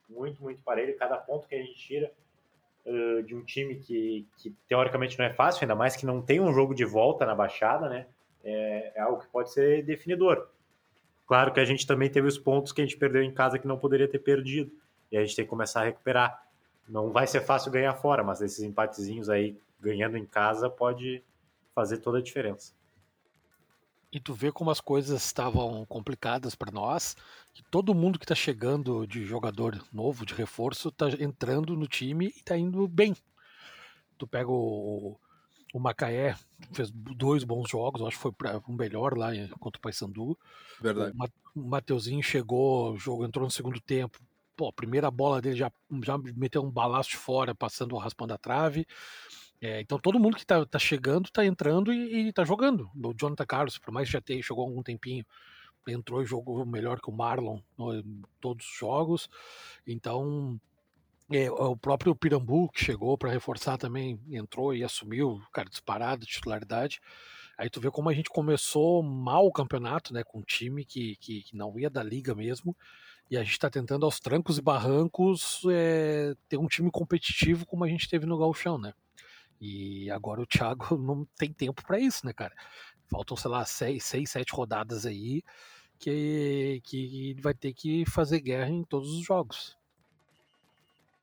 Muito, muito parelho. Cada ponto que a gente tira uh, de um time que, que, teoricamente não é fácil, ainda mais que não tem um jogo de volta na Baixada, né? É, é algo que pode ser definidor. Claro que a gente também teve os pontos que a gente perdeu em casa que não poderia ter perdido. E a gente tem que começar a recuperar não vai ser fácil ganhar fora, mas esses empatezinhos aí, ganhando em casa, pode fazer toda a diferença. E tu vê como as coisas estavam complicadas para nós, que todo mundo que está chegando de jogador novo, de reforço, está entrando no time e está indo bem. Tu pega o, o Macaé fez dois bons jogos, acho que foi o melhor lá contra o Paysandu. Verdade. O Mateuzinho chegou, o jogo entrou no segundo tempo. Pô, a primeira bola dele já, já meteu um balaço fora, passando, raspando a trave. É, então todo mundo que tá, tá chegando, tá entrando e, e tá jogando. O Jonathan Carlos, por mais que já tenha jogou algum tempinho, entrou e jogou melhor que o Marlon em todos os jogos. Então, é, o próprio Pirambu, que chegou para reforçar também, entrou e assumiu, cara, disparado, titularidade. Aí tu vê como a gente começou mal o campeonato, né, com um time que, que, que não ia da liga mesmo, e a gente está tentando aos trancos e barrancos é, ter um time competitivo como a gente teve no Galchão, né? E agora o Thiago <laughs> não tem tempo para isso, né, cara? Faltam, sei lá, seis, seis, sete rodadas aí que, que ele vai ter que fazer guerra em todos os jogos.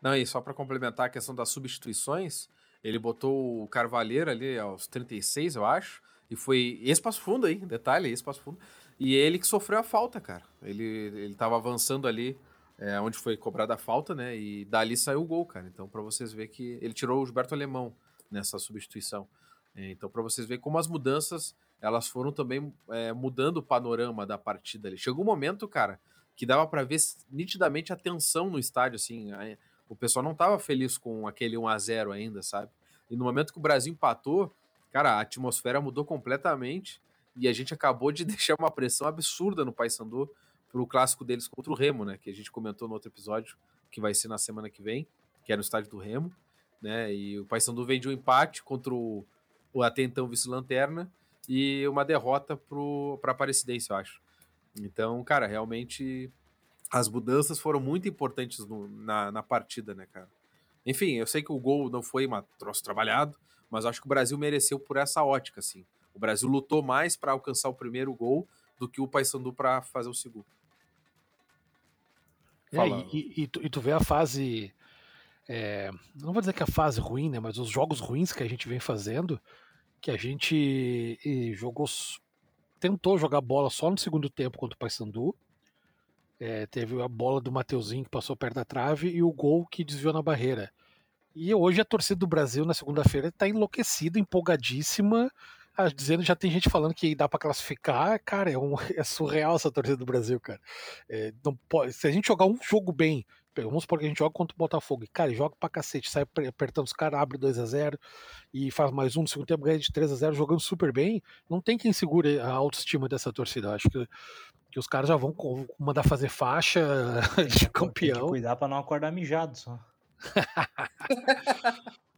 Não, e só para complementar a questão das substituições, ele botou o Carvalheiro ali aos 36, eu acho, e foi espaço fundo aí, detalhe, espaço fundo. E ele que sofreu a falta, cara. Ele, ele tava avançando ali é, onde foi cobrada a falta, né? E dali saiu o gol, cara. Então, para vocês verem que ele tirou o Gilberto Alemão nessa substituição. É, então, para vocês verem como as mudanças elas foram também é, mudando o panorama da partida ali. Chegou um momento, cara, que dava para ver nitidamente a tensão no estádio, assim. A, o pessoal não tava feliz com aquele 1 a 0 ainda, sabe? E no momento que o Brasil empatou, cara, a atmosfera mudou completamente e a gente acabou de <laughs> deixar uma pressão absurda no Paysandu pro clássico deles contra o Remo, né? Que a gente comentou no outro episódio, que vai ser na semana que vem, que é no estádio do Remo, né? E o Paysandu vem de um empate contra o, o até então vice-lanterna e uma derrota para a Aparecidense, eu acho. Então, cara, realmente as mudanças foram muito importantes no, na, na partida, né, cara? Enfim, eu sei que o gol não foi uma troço trabalhado, mas acho que o Brasil mereceu por essa ótica, assim. O Brasil lutou mais para alcançar o primeiro gol do que o Paysandu para fazer o segundo. É, e, e, tu, e, tu, vê a fase. É, não vou dizer que a fase ruim, né? Mas os jogos ruins que a gente vem fazendo, que a gente jogou, tentou jogar bola só no segundo tempo contra o Paysandu. É, teve a bola do Mateuzinho que passou perto da trave e o gol que desviou na barreira. E hoje a torcida do Brasil na segunda-feira está enlouquecida, empolgadíssima, dizendo já tem gente falando que dá para classificar. Cara, é, um, <laughs> é, surreal essa torcida do Brasil, cara. É, não pode, se a gente jogar um jogo bem Vamos supor que a gente joga contra o Botafogo. E, cara, joga pra cacete, sai apertando os caras, abre 2 a 0 e faz mais um no segundo tempo, ganha de 3 a 0 jogando super bem. Não tem quem segure a autoestima dessa torcida. Acho que, que os caras já vão mandar fazer faixa <laughs> de campeão. Tem que cuidar pra não acordar mijado só. <laughs>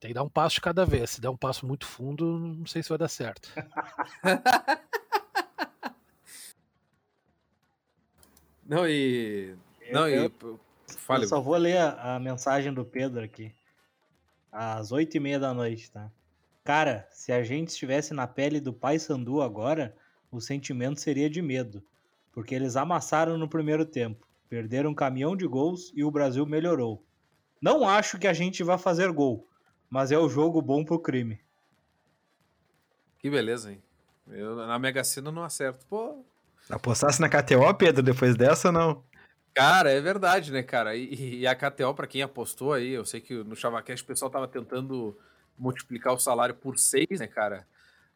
tem que dar um passo de cada vez. Se der um passo muito fundo, não sei se vai dar certo. <laughs> não, e. Não, e Fale. Eu só vou ler a, a mensagem do Pedro aqui. Às oito e meia da noite, tá? Cara, se a gente estivesse na pele do Pai Sandu agora, o sentimento seria de medo. Porque eles amassaram no primeiro tempo, perderam um caminhão de gols e o Brasil melhorou. Não acho que a gente vá fazer gol, mas é o jogo bom pro crime. Que beleza, hein? Eu na Mega Sena não acerto. Pô. Apostasse na KTO, Pedro, depois dessa não? Cara, é verdade, né, cara? E, e a KTO, para quem apostou aí, eu sei que no ChavaCast o pessoal tava tentando multiplicar o salário por seis, né, cara?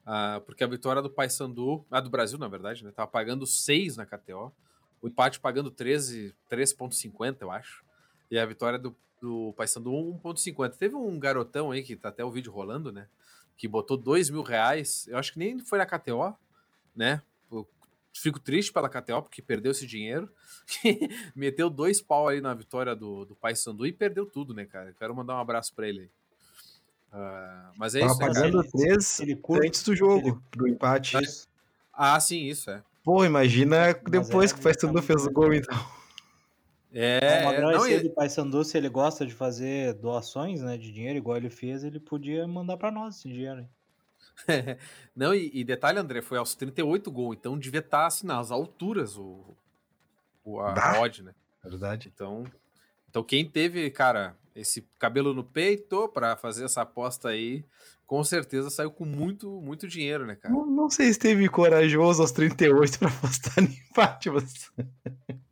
Ah, porque a vitória do Paysandu, a do Brasil, na verdade, né? Tava pagando 6 na KTO. O empate pagando 13, 3,50, eu acho. E a vitória do, do Paysandu 1,50. Teve um garotão aí, que tá até o vídeo rolando, né? Que botou 2 mil reais. Eu acho que nem foi na KTO, né? Fico triste pela KTO, porque perdeu esse dinheiro. <laughs> Meteu dois pau aí na vitória do, do Paysandu e perdeu tudo, né, cara? Quero mandar um abraço pra ele aí. Uh, mas é Tava isso, né, pagando cara? três ele curte, antes do jogo, ele... do empate. Ah, sim, isso é. Pô, imagina depois é, que o Paysandu fez o gol, então. É, é não, não, ele... Paysandu, se ele gosta de fazer doações, né, de dinheiro, igual ele fez, ele podia mandar para nós esse dinheiro. Hein? <laughs> Não, e, e, detalhe, André, foi aos 38 gols, então devia estar tá, assim, nas alturas o, o a, odd, né? Verdade. Então, então quem teve, cara, esse cabelo no peito para fazer essa aposta aí, com certeza saiu com muito, muito dinheiro, né, cara? Não, não sei se teve corajoso aos 38 para apostar no empate, mas... <laughs>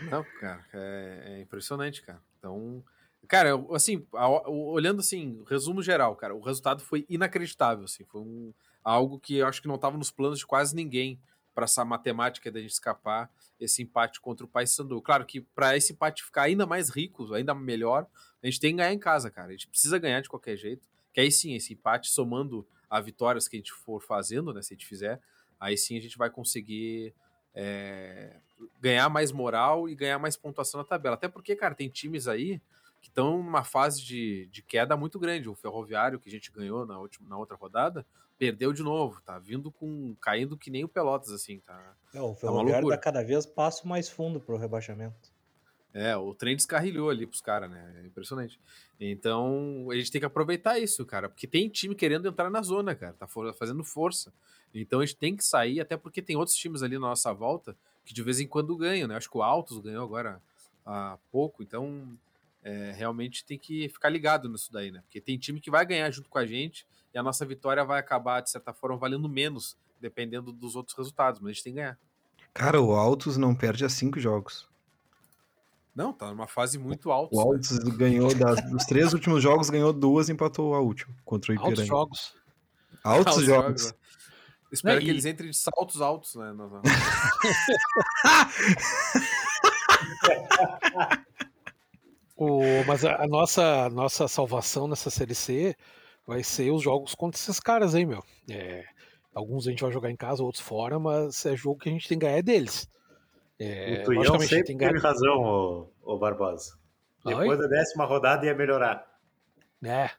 Não, cara, é, é impressionante, cara. Então, Cara, assim, a- olhando assim, resumo geral, cara, o resultado foi inacreditável, assim, foi um, algo que eu acho que não estava nos planos de quase ninguém para essa matemática da gente escapar esse empate contra o Paysandu. Claro que para esse empate ficar ainda mais rico, ainda melhor, a gente tem que ganhar em casa, cara. A gente precisa ganhar de qualquer jeito. Que aí sim, esse empate somando a vitórias que a gente for fazendo, né, se a gente fizer, aí sim a gente vai conseguir é, ganhar mais moral e ganhar mais pontuação na tabela. Até porque, cara, tem times aí que estão numa fase de, de queda muito grande. O Ferroviário, que a gente ganhou na, última, na outra rodada, perdeu de novo. Tá vindo com. caindo que nem o Pelotas, assim, tá. É, o uma Ferroviário dá cada vez passo mais fundo pro rebaixamento. É, o trem descarrilhou ali pros caras, né? É impressionante. Então, a gente tem que aproveitar isso, cara, porque tem time querendo entrar na zona, cara, tá fazendo força. Então a gente tem que sair, até porque tem outros times ali na nossa volta que de vez em quando ganham, né? Acho que o Altos ganhou agora há pouco, então é, realmente tem que ficar ligado nisso daí, né? Porque tem time que vai ganhar junto com a gente e a nossa vitória vai acabar, de certa forma, valendo menos, dependendo dos outros resultados, mas a gente tem que ganhar. Cara, o Altos não perde há cinco jogos. Não, tá numa fase muito alta. O Altos ganhou das, dos três últimos jogos, ganhou duas e empatou a última contra o Altos Ipiranga. jogos. Altos Altos jogos. jogos. Espero Né, que e- eles entrem de saltos altos, né? O, <laughs> mas a, a nossa, a nossa salvação nessa Série C vai ser os jogos contra esses caras aí, meu. É, alguns a gente vai jogar em casa, outros fora, mas é jogo que a gente tem que ganhar é deles. É, o Tuião sempre tem teve ganhar. razão, ô, ô Barbosa. Oi? Depois da décima rodada ia melhorar. É.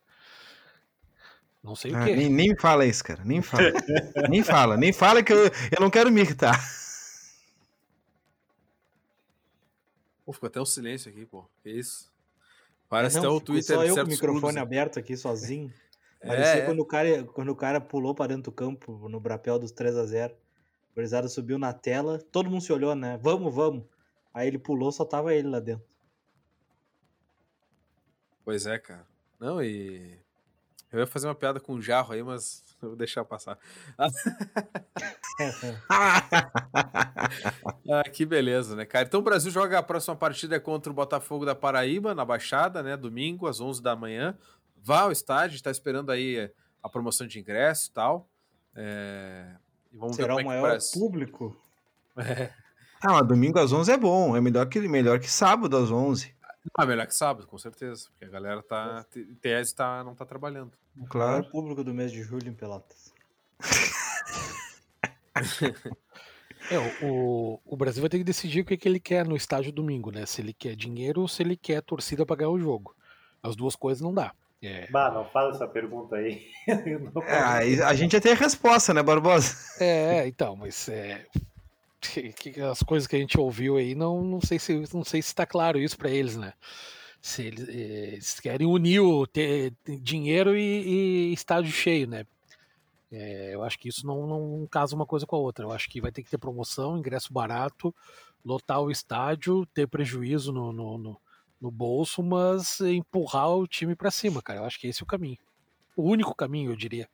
Não sei o Ah, quê. nem, nem fala isso, cara. Nem fala. <laughs> nem fala. Nem fala que eu, eu não quero me irritar. Pô, ficou até um silêncio aqui, pô. Que isso? Parece Não, até o Twitter Só eu com o microfone clubes. aberto aqui sozinho. <laughs> É, Parecia é. Quando, o cara, quando o cara pulou para dentro do campo no Brapel dos 3 a 0 O Gurizada subiu na tela, todo mundo se olhou, né? Vamos, vamos. Aí ele pulou, só tava ele lá dentro. Pois é, cara. Não, e. Eu ia fazer uma piada com o jarro aí, mas <laughs> eu vou deixar passar. <laughs> Ah, que beleza, né, cara? Então o Brasil joga a próxima partida é contra o Botafogo da Paraíba, na Baixada, né? Domingo, às 11 da manhã. Vá ao estádio, está esperando aí a promoção de ingresso e tal. É, E vamos Será ver o é maior parece. público? <laughs> Ah, mas domingo às 11 é bom. É melhor que, melhor que sábado às 11. Ah, melhor que sábado, com certeza. Porque a galera tá. Em tese tá, não tá trabalhando. Maior Claro. público do mês de julho em Pelotas. É, o, o- o Brasil vai ter que decidir o que, que ele quer no estádio domingo, né? Se ele quer dinheiro ou se ele quer torcida para ganhar o jogo. As duas coisas não dá. É, Bah, não fala essa pergunta aí. <laughs> Eu não É, aí a gente já tem a resposta, né, Barbosa? é então, mas é, que- as coisas que a gente ouviu aí, não, não sei se não sei se está claro isso para eles, né? Se eles, eh, eles querem unir o ter dinheiro e, e estádio cheio, né? É, eu acho que isso não, não casa uma coisa com a outra. Eu acho que vai ter que ter promoção, ingresso barato, lotar o estádio, ter prejuízo no, no, no- no bolso, mas empurrar o time para cima, cara. Eu acho que esse é o caminho. O único caminho, eu diria.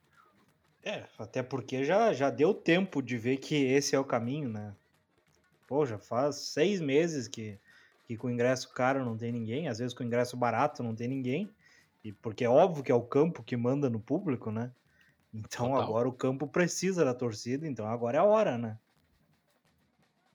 É, até porque já, já deu tempo de ver que esse é o caminho, né? Pô, já faz seis meses que, que com ingresso caro não tem ninguém, às vezes com ingresso barato não tem ninguém. E porque é óbvio que é o campo que manda no público, né? Então Total. agora o campo precisa da torcida, então agora é a hora, né?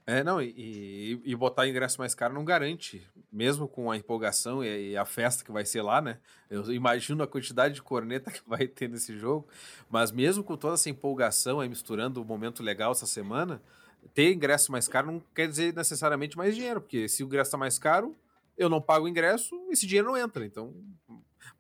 É, não, e, e, botar ingresso mais caro não garante, mesmo com a empolgação e, e a festa que vai ser lá, né? Eu imagino a quantidade de corneta <laughs> que vai ter nesse jogo, mas mesmo com toda essa empolgação aí misturando o momento legal essa semana, ter ingresso mais caro não quer dizer necessariamente mais dinheiro, porque se o ingresso tá mais caro, eu não pago o ingresso, esse dinheiro não entra, então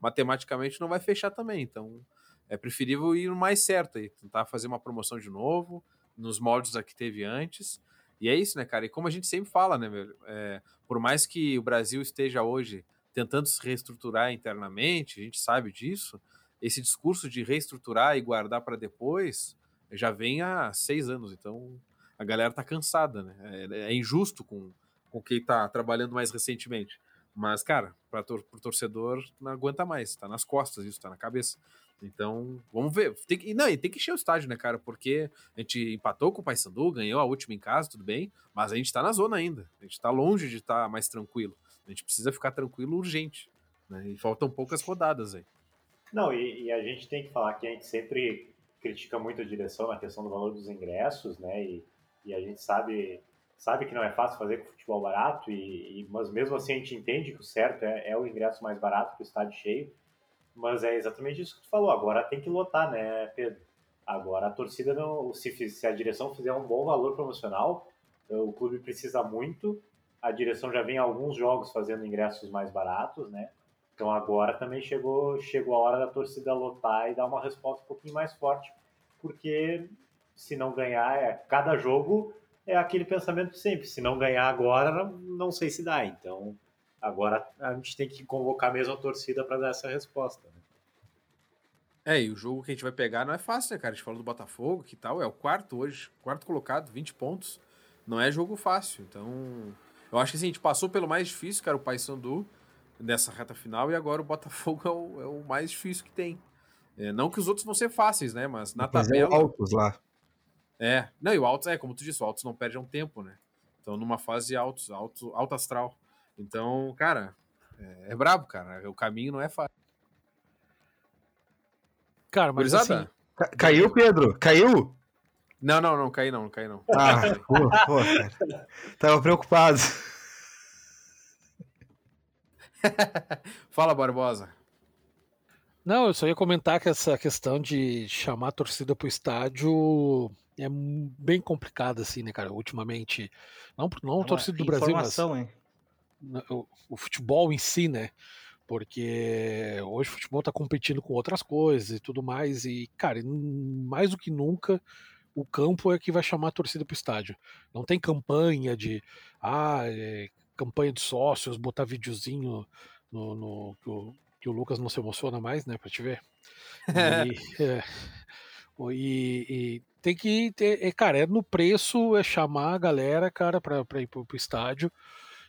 matematicamente não vai fechar também, então é preferível ir no mais certo aí, tentar fazer uma promoção de novo, nos moldes da que teve antes, e é isso, né, cara? E como a gente sempre fala, né, velho? É, por mais que o Brasil esteja hoje tentando se reestruturar internamente, a gente sabe disso, esse discurso de reestruturar e guardar para depois já vem há seis anos. Então a galera tá cansada, né? É, é injusto com, com quem tá trabalhando mais recentemente. Mas, cara, para tor torcedor não aguenta mais, tá nas costas isso, tá na cabeça. Então, vamos ver. Tem que, não, tem que encher o estádio, né, cara? Porque a gente empatou com o Paysandu, ganhou a última em casa, tudo bem, mas a gente tá na zona ainda. A gente tá longe de estar mais tranquilo. A gente precisa ficar tranquilo urgente. Né? E faltam poucas rodadas aí. Não, e, e, a gente tem que falar que a gente sempre critica muito a direção na questão do valor dos ingressos, né? E, e a gente sabe sabe que não é fácil fazer com futebol barato, e, e mas mesmo assim a gente entende que o certo é, é o ingresso mais barato para o estádio cheio. Mas é exatamente isso que tu falou. Agora tem que lotar, né, Pedro? Agora a torcida não. Se, se a direção fizer um bom valor promocional, o clube precisa muito. A direção já vem alguns jogos fazendo ingressos mais baratos, né? Então agora também chegou, chegou a hora da torcida lotar e dar uma resposta um pouquinho mais forte, porque se não ganhar, é, cada jogo é aquele pensamento de sempre. Se não ganhar agora, não, sei se dá. Então agora a gente tem que convocar mesmo a torcida para dar essa resposta. Né? É, e o jogo que a gente vai pegar não é fácil, né, cara? A gente falou do Botafogo, que tal? É o quarto hoje, quarto colocado, 20 pontos. Não é jogo fácil. Então, eu acho que assim, a gente passou pelo mais difícil, que era o Paysandu nessa reta final e agora o Botafogo <laughs> é o, é o mais difícil que tem. É, não que os outros vão ser fáceis, né? Mas na Mas tabela. É o Altos lá. É, não, e o Altos é, como tu disse, o Altos não perde um tempo, né? Então, numa fase altos, alto, alto astral. Então, cara, é, é brabo, cara. O caminho não é fácil. Cara, mas assim... Caiu, Pedro? Caiu? Não, não, não, caí não, não caí não. Ah, pô, pô, cara. Tava preocupado. <laughs> Fala, Barbosa. Não, eu só ia comentar que essa questão de chamar a torcida pro estádio é bem complicada, assim, né, cara? Ultimamente. Não, não a torcida do Brasil, mas. Hein? O, o futebol em si, né? Porque hoje o futebol tá competindo com outras coisas e tudo mais. E, cara, mais do que nunca, o campo é que vai chamar a torcida pro estádio. Não tem campanha de. Ah, é, campanha de sócios, botar videozinho no, no que, o, que, o, Lucas não se emociona mais, né, pra te ver. <laughs> E, <laughs> é, e, e, tem que ter, é, cara, é no preço, é chamar a galera, cara, pra, pra ir pro, pro estádio.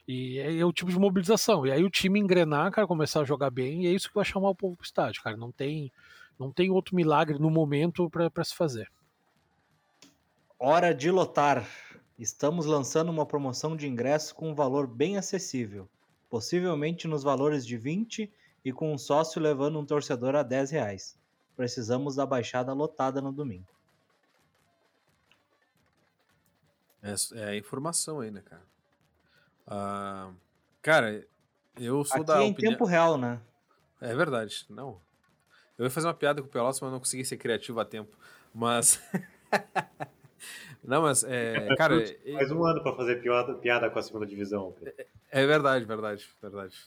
E é, é, o tipo de mobilização. E aí o time engrenar, cara, começar a jogar bem, e é isso que vai chamar o povo pro estádio, cara. Não tem, não tem outro milagre no momento para se fazer. Hora de lotar. Estamos lançando uma promoção de ingresso com um valor bem acessível, possivelmente nos valores de 20 e com um sócio levando um torcedor a 10 reais. Precisamos da baixada lotada no domingo. É, é informação aí, né, cara? Ah, cara, eu sou Aqui da é em opinião... tempo real, né? É verdade, não. Eu ia fazer uma piada com o Pelotas, mas não consegui ser criativo a tempo. Mas. <laughs> Não, mas, é, é cara. Mais um ano para fazer piada, piada com a segunda divisão. É, é verdade, verdade, verdade.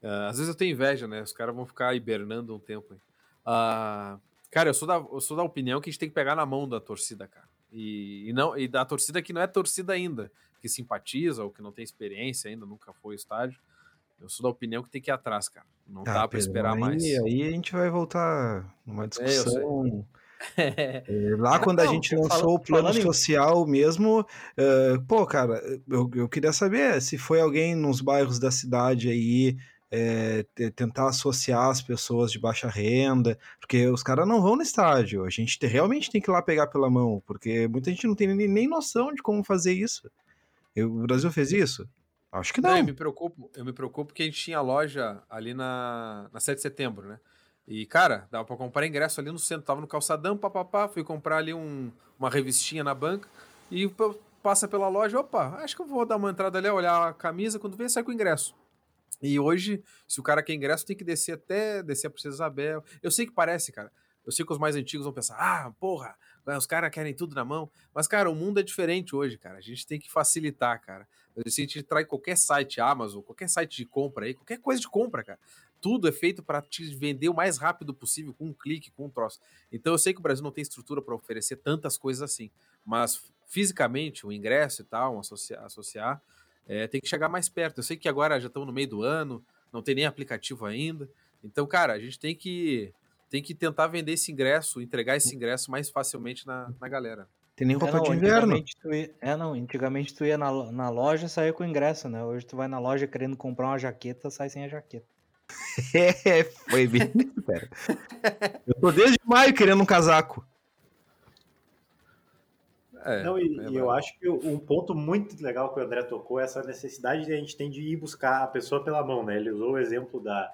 Uh, às vezes eu tenho inveja, né? Os caras vão ficar hibernando um tempo. Uh, cara, eu sou, da, eu sou da opinião que a gente tem que pegar na mão da torcida, cara. E, e, não, e da torcida que não é torcida ainda, que simpatiza ou que não tem experiência ainda, nunca foi ao estádio. Eu sou da opinião que tem que ir atrás, cara. Não ah, dá para esperar aí, mais. Aí a gente vai voltar numa discussão. <laughs> É, é, lá quando a gente lançou o plano social mesmo, uh, pô, cara, eu, eu queria saber se foi alguém nos bairros da cidade aí é, tentar associar as pessoas de baixa renda, porque os caras não vão no estádio. A gente te, realmente tem que ir lá pegar pela mão, porque muita gente não tem nem, nem noção de como fazer isso. Eu, o Brasil fez isso? Acho que não. não. eu me preocupo, eu me preocupo porque a gente tinha loja ali na, na 7 de setembro, né? E, cara, dava pra comprar ingresso ali no centro. Tava no calçadão, papapá. Fui comprar ali um, uma revistinha na banca. E passa pela loja. Opa, acho que eu vou dar uma entrada ali, olhar a camisa. Quando vem, sai com o ingresso. E hoje, se o cara quer ingresso, tem que descer até descer a Princesa Isabel. Eu sei que parece, cara. Eu sei que os mais antigos vão pensar, ah, porra, os caras querem tudo na mão. Mas, cara, o mundo é diferente hoje, cara. A gente tem que facilitar, cara. Se a gente trai qualquer site, Amazon, qualquer site de compra aí, qualquer coisa de compra, cara tudo é feito para te vender o mais rápido possível, com um clique, com um troço. Então eu sei que o Brasil não tem estrutura para oferecer tantas coisas assim, mas fisicamente, o ingresso e tal, associar, associar é, tem que chegar mais perto. Eu sei que agora já estamos no meio do ano, não tem nem aplicativo ainda. Então, cara, a gente tem que, tem que tentar vender esse ingresso, entregar esse ingresso mais facilmente na, na galera. Tem nem roupa é, não, de inverno. Ia, é, não. Antigamente tu ia na, na loja e saía com ingresso, né? Hoje tu vai na loja querendo comprar uma jaqueta, sai sem a jaqueta. <laughs> É, foi bem cara. Eu tô desde maio querendo um casaco. É, Não, e, é e eu acho que um ponto muito legal que o André tocou é essa necessidade que a gente tem de ir buscar a pessoa pela mão, né? Ele usou o exemplo da,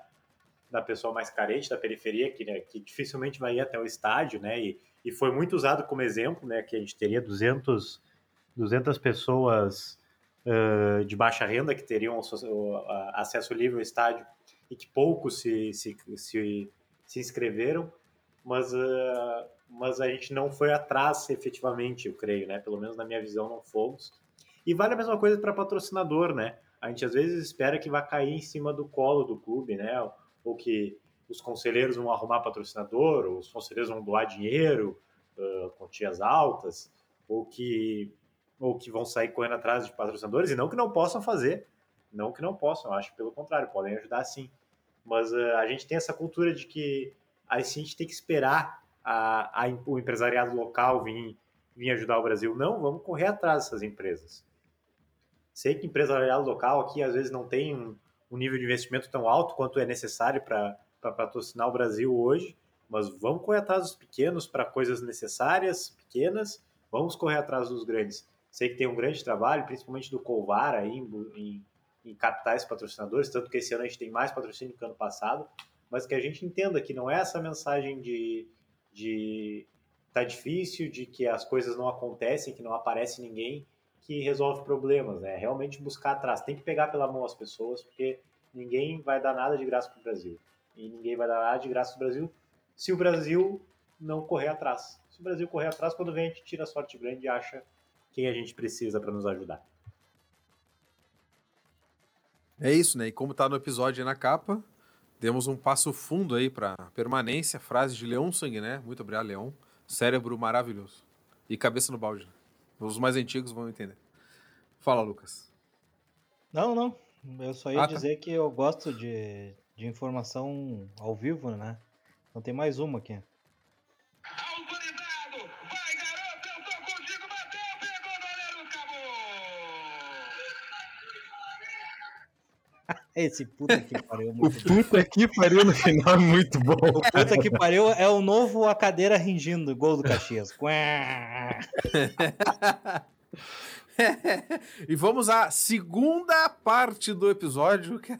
da pessoa mais carente da periferia, que, né, que dificilmente vai ir até o estádio, né? E, e foi muito usado como exemplo, né? Que a gente teria 200, 200 pessoas uh, de baixa renda que teriam acesso livre ao estádio e que poucos se, se, se, se inscreveram, mas, uh, mas a gente não foi atrás efetivamente, eu creio, né? Pelo menos na minha visão não fomos. E vale a mesma coisa para patrocinador, né? A gente às vezes espera que vai cair em cima do colo do clube, né? ou que os conselheiros vão arrumar patrocinador, ou os conselheiros vão doar dinheiro, uh, quantias altas, ou que, ou que vão sair correndo atrás de patrocinadores, e não que não possam fazer, não que não possam, acho que pelo contrário, podem ajudar sim. Mas uh, a gente tem essa cultura de que a gente tem que esperar a, a, o empresariado local vir, vir ajudar o Brasil. Não, vamos correr atrás dessas empresas. Sei que empresariado local aqui às vezes não tem um, um nível de investimento tão alto quanto é necessário para patrocinar o Brasil hoje, mas vamos correr atrás dos pequenos para coisas necessárias, pequenas, vamos correr atrás dos grandes. Sei que tem um grande trabalho, principalmente do Colvar aí, em, em, em esses patrocinadores, tanto que esse ano a gente tem mais patrocínio que ano passado, mas que a gente entenda que não é essa mensagem de, de tá difícil, de que as coisas não acontecem, que não aparece ninguém, que resolve problemas, né? Realmente buscar atrás. Tem que pegar pela mão as pessoas, porque ninguém vai dar nada de graça para o Brasil. E ninguém vai dar nada de graça para o Brasil se o Brasil não correr atrás. Se o Brasil correr atrás, quando vem a gente tira a sorte grande e acha quem a gente precisa para nos ajudar. É isso, né? E como tá no episódio na capa, demos um passo fundo aí para permanência, frase de Leão Sangue, né? Muito obrigado, Leão. Cérebro maravilhoso. E cabeça no balde. Né? Os mais antigos vão entender. Fala, Lucas. Não, não. Eu só ia ah, tá. dizer tá. que eu gosto de, de informação ao vivo, né? Então tem mais uma aqui. Esse puta que pariu. <laughs> Muito o puta que pariu no final é muito bom. O puta que pariu é o novo a cadeira ringindo, gol do Caxias. <laughs> e vamos à segunda parte do episódio, que é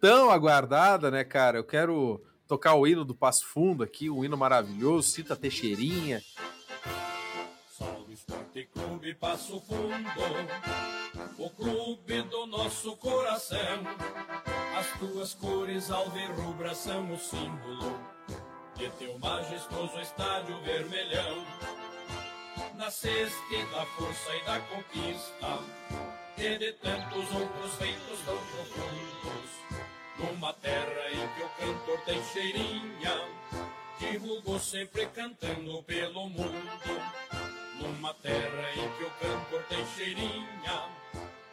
tão aguardada, né, cara? Eu quero tocar o hino do Passo Fundo aqui, um hino maravilhoso, cita Teixeirinha. Esporte Clube Passo Fundo o clube do nosso coração. As tuas cores alvirrubra são o símbolo de teu majestoso estádio vermelhão. Nasceste da força e da conquista, e de tantos outros feitos tão profundos. Numa terra em que o cantor tem cheirinha, divulgou sempre cantando pelo mundo. Numa terra em que o cantor tem cheirinha,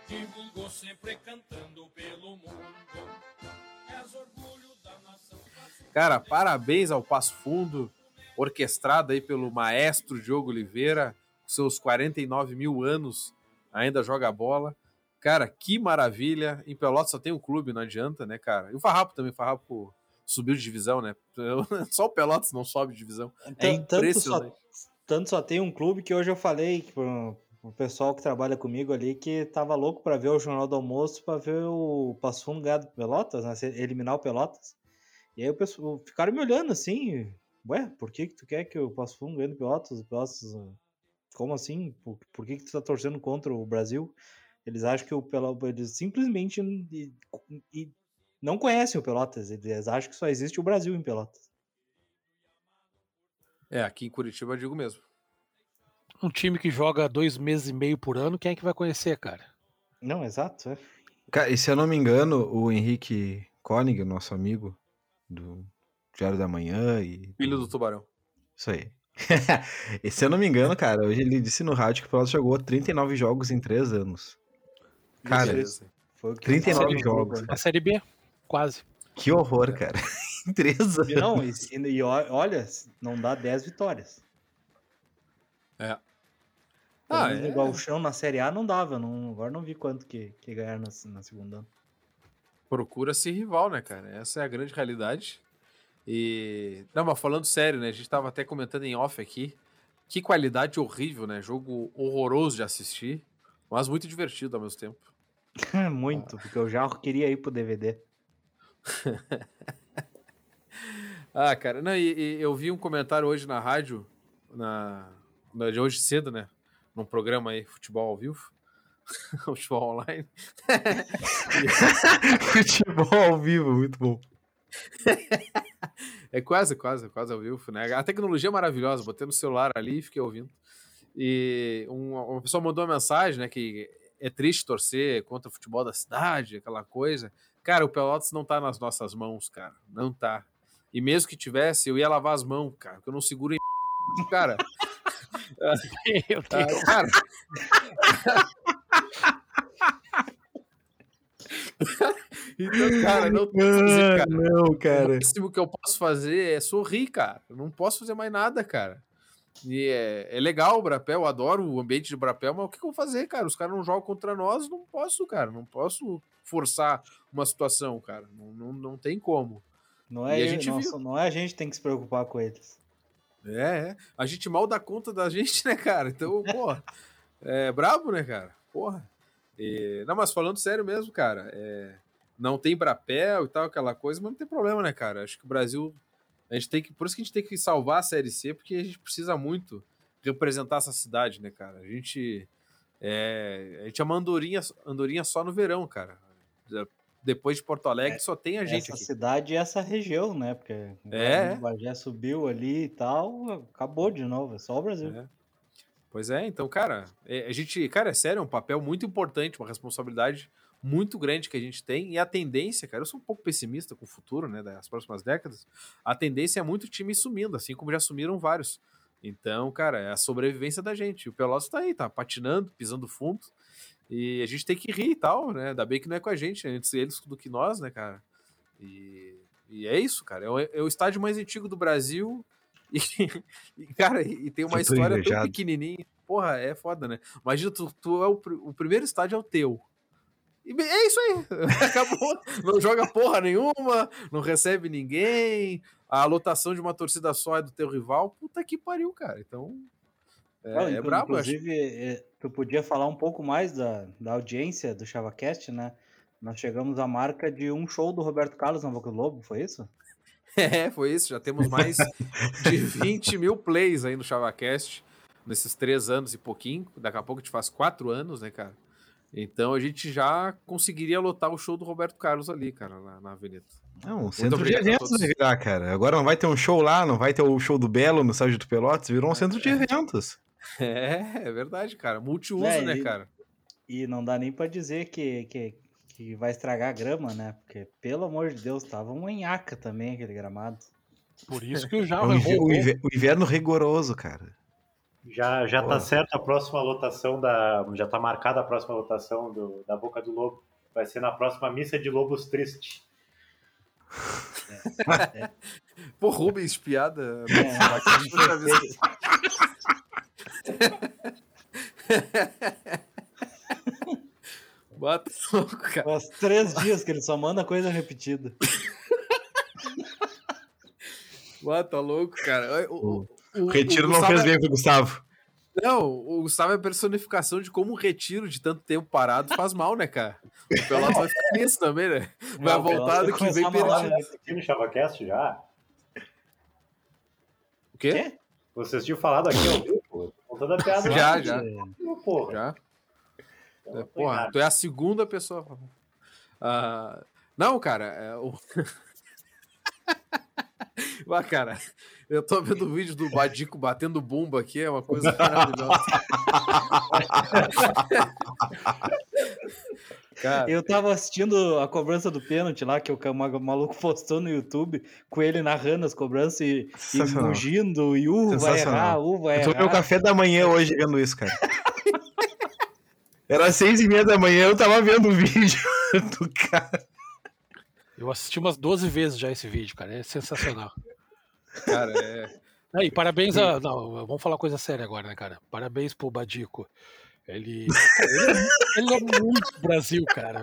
divulgou sempre cantando pelo mundo. És orgulho da nação. Cara, parabéns ao Passo Fundo, orquestrado aí pelo maestro Diogo Oliveira, seus 49 mil anos, ainda joga bola. Cara, que maravilha. Em Pelotas só tem um clube, não adianta, né, cara? E o Farrapo também, o Farrapo subiu de divisão, né? <laughs> Só o Pelotas não sobe de divisão. É impressionante. Tanto só, tanto só tem um clube que hoje eu falei pro, o pessoal que trabalha comigo ali que tava louco para ver o Jornal do Almoço, para ver o Passo ganhar do Pelotas, né? Eliminar o Pelotas. E aí o pessoal ficaram me olhando assim, ué, por que que tu quer que o Passo Fundo ganhe do Pelotas? O Pelotas, como assim? Por, por que que tu tá torcendo contra o Brasil? Eles acham que o Pelotas, eles simplesmente e, e não conhecem o Pelotas, eles acham que só existe o Brasil em Pelotas. É, aqui em Curitiba eu digo mesmo um time que joga dois meses e meio por ano, quem é que vai conhecer, cara? Não, exato. É. Cara, e se eu não me engano, o Henrique Koenig, nosso amigo do Diário da Manhã e. Filho do Tubarão. Isso aí. <laughs> e se eu não me engano, cara, hoje ele disse no rádio que o Pelotas jogou 39 jogos em 3 anos. Cara, foi 39 jogos. A Série B, quase. Que horror, cara. <laughs> 3 anos. Não, e, e olha, não dá 10 vitórias. É. Ah, é. igual o chão na Série A não dava, não, agora não vi quanto que, que ganharam na, na segunda. Procura-se rival, né, cara? Essa é a grande realidade. E. Não, mas falando sério, né? A gente tava até comentando em off aqui. Que qualidade horrível, né? Jogo horroroso de assistir, mas muito divertido ao mesmo tempo. <laughs> muito, porque eu já queria ir pro DVD. <laughs> Ah, cara, não, e, e eu vi um comentário hoje na rádio, na, na- de hoje cedo, né? Num programa aí, futebol ao vivo. <laughs> futebol online. <laughs> Futebol ao vivo, muito bom. É quase, quase, quase ao vivo, né? A tecnologia é maravilhosa, botei no celular ali e fiquei ouvindo. E um- uma pessoa mandou uma mensagem, né, que é triste torcer contra o futebol da cidade, aquela coisa. Cara, o Pelotas não tá nas nossas mãos, cara. Não tá. E mesmo que tivesse, eu ia lavar as mãos, cara, porque eu não seguro em... <laughs> Cara, Meu ah, Deus. cara... então, cara, não tem o que fazer, Ah, cara. não, O cara. máximo que eu posso fazer é sorrir, cara. Eu não posso fazer mais nada, cara. E é, é legal o Brapel, eu adoro o ambiente de Brapel, mas o que, que eu vou fazer, cara? Os caras não jogam contra nós, não posso, cara. Não posso forçar uma situação, cara. Não, não, não tem como. Não é, E a gente não, viu. não é a gente que tem que se preocupar com eles. É, é. A gente mal dá conta da gente, né, cara? Então, porra, é brabo, né, cara? Porra. E- não, mas falando sério mesmo, cara, é, não tem Brapel e tal, aquela coisa, mas não tem problema, né, cara? Acho que o Brasil. A gente tem que. Por isso que a gente tem que salvar a Série C, porque a gente precisa muito representar essa cidade, né, cara? A gente. É, a gente é uma andorinha, andorinha só no verão, cara. Depois de Porto Alegre, só tem a gente essa aqui. cidade e essa região, né? Porque É. o Bagé subiu ali e tal, acabou de novo, é só o Brasil. É. Pois é, então, cara, é, a gente, cara, é sério, é um papel muito importante, uma responsabilidade muito grande que a gente tem, e a tendência, cara, eu sou um pouco pessimista com o futuro, né, das próximas décadas, a tendência é muito time sumindo, assim como já sumiram vários. Então, cara, é a sobrevivência da gente. O Pelotas tá aí, tá patinando, pisando fundo, e a gente tem que rir e tal, né, ainda bem que não é com a gente, né, antes eles do que nós, né, cara. E, e é isso, cara, é o, é o estádio mais antigo do Brasil, <laughs> e, e, cara, e tem uma história tão invejado. pequenininha. Porra, é foda, né? Imagina, tu, tu é o, o primeiro estádio é o teu. E é isso aí. <laughs> Acabou. Não joga porra nenhuma, não recebe ninguém. A lotação de uma torcida só é do teu rival. Puta que pariu, cara. Então. É, Ah, é inclu- brabo, acho. Inclusive, eh, tu podia falar um pouco mais da, da audiência do ChavaCast, né? Nós chegamos à marca de um show do Roberto Carlos na Boca do Lobo, foi isso? <laughs> É, foi isso. Já temos mais de 20 mil plays aí no ChavaCast nesses três anos e pouquinho. Daqui a pouco a gente faz quatro anos, né, cara? Então a gente já conseguiria lotar o show do Roberto Carlos ali, cara, na, na Avenida. Não, um centro de eventos vai virar, cara. Agora não vai ter um show lá, não vai ter o show do Belo no estádio do Pelotas, virou um centro de eventos. <laughs> É, é verdade, cara. Multiuso, É, né, e- cara? E não dá nem pra dizer que, que, que vai estragar a grama, né? Porque, pelo amor de Deus, tava uma nhaca também aquele gramado. Por isso que o <laughs> É Java errou. o inver- o inverno rigoroso, cara. Já, já tá certo a próxima lotação da. Já tá marcada a próxima lotação do, da Boca do Lobo. Vai ser na próxima missa de Lobos Triste. <laughs> Pô, Rubens, piada. É. <laughs> Bota louco, cara. Faz três dias que ele só manda coisa repetida. Bota louco, cara. O, o- o- O retiro o não Gustavo fez é- bem pro Gustavo. Não, o Gustavo é a personificação de como um retiro de tanto tempo parado faz mal, né, cara? O Pelotas vai ficar nisso também, né? Vai Não, voltar do que vem perdido. né? Aqui no ChavaCast já? O quê? Vocês tinham falado aqui ao vivo? Pô? Contando a piada Já, já. Porra. Já? Então, tô Porra, errado. tu é a segunda pessoa. Ah, não, cara, é o. <laughs> Mas, cara, eu tô vendo o vídeo do Badico batendo bomba aqui, é uma coisa maravilhosa. <laughs> cara, Eu tava assistindo a cobrança do pênalti lá, que o maluco postou no YouTube, com ele narrando as cobranças e, e mugindo, e uh, vai errar, uh, vai Eu tomei o errar. café da manhã hoje vendo isso, cara. Era seis e meia da manhã, eu tava vendo o vídeo <laughs> do cara. Eu assisti umas 12 vezes já esse vídeo, cara. É sensacional. cara, é. Aí, parabéns a. Não, vamos falar coisa séria agora, né, cara? Parabéns pro Badico. Ele. Ele é, ele é muito Brasil, cara.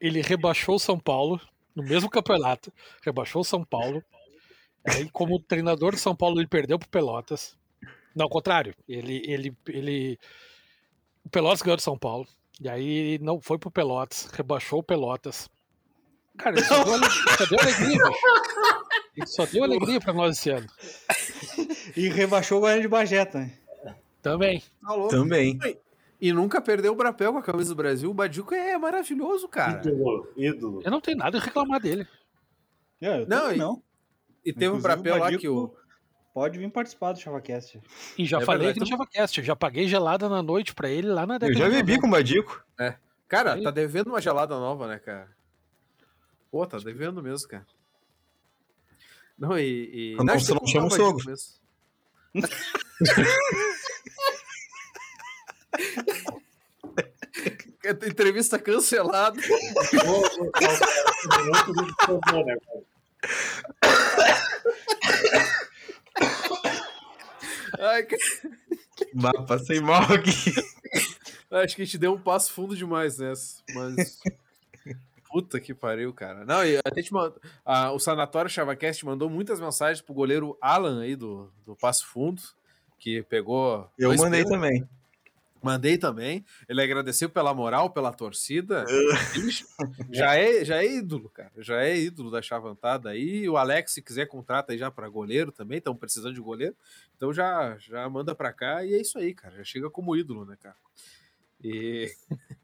Ele rebaixou o São Paulo no mesmo campeonato. Rebaixou o São Paulo. Aí, como treinador do São Paulo, ele perdeu pro Pelotas. Não, ao contrário. Ele. ele, ele o Pelotas ganhou do São Paulo. E aí não foi pro Pelotas, rebaixou o Pelotas. Cara, ele só deu, deu alegria, bicho. Ele só deu alegria pra nós esse ano. E rebaixou o Guarani de Bagé também. Também. Tá louco. Também. E nunca perdeu o brapel com a camisa do Brasil. O Badico é maravilhoso, cara. Ídolo, ídolo. Eu não tenho nada a reclamar dele. É, eu Não, e- não. E teve um brapel lá que o. Pode vir participar do ChavaCast. E já É falei verdade, aqui no ChavaCast. Eu já paguei gelada na noite pra ele lá na Eu década já de bebi 90. com o Badico. Cara, Aí. tá devendo uma gelada nova, né, cara? Pô, tá devendo mesmo, cara. Não, e. e... Não, não que chama o sogro. <laughs> Badico mesmo. Entrevista cancelada. Vou botar o cara no minuto do Sandro, né, cara? Ai, cara, Bah, passei mal aqui. acho que a gente deu um passo fundo demais nessa. Mas. Puta que pariu, cara. Não, e a gente manda, a- o Sanatório Chavacast mandou muitas mensagens pro goleiro Alan aí do, do Passo Fundo, que pegou. Eu mandei pênaltis. também. Mandei também. Ele agradeceu pela moral, pela torcida. <laughs> Ele já é, já é ídolo, cara. Já é ídolo da chavantada aí. O Alex, se quiser, contrata aí já para goleiro também. Estão precisando de goleiro. Então já, já manda para cá e é isso aí, cara. Já chega como ídolo, né, cara? E.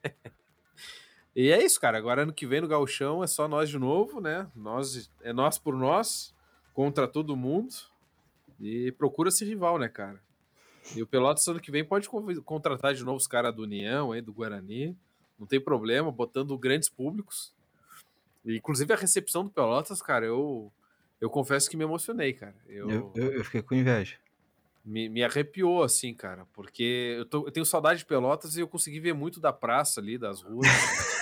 <laughs> e é isso, cara. Agora ano que vem no Gauchão é só nós de novo, né? Nós, é nós por nós, contra todo mundo. E procura se rival, né, cara? E o Pelotas ano que vem pode contratar de novo os caras do União, aí, do Guarani. Não tem problema, botando grandes públicos. E, inclusive a recepção do Pelotas, cara, eu, eu confesso que me emocionei, cara. Eu, Eu, eu, eu fiquei com inveja. me, me arrepiou, assim, cara, porque eu, tô- eu tenho saudade de Pelotas e eu consegui ver muito da praça ali, das ruas.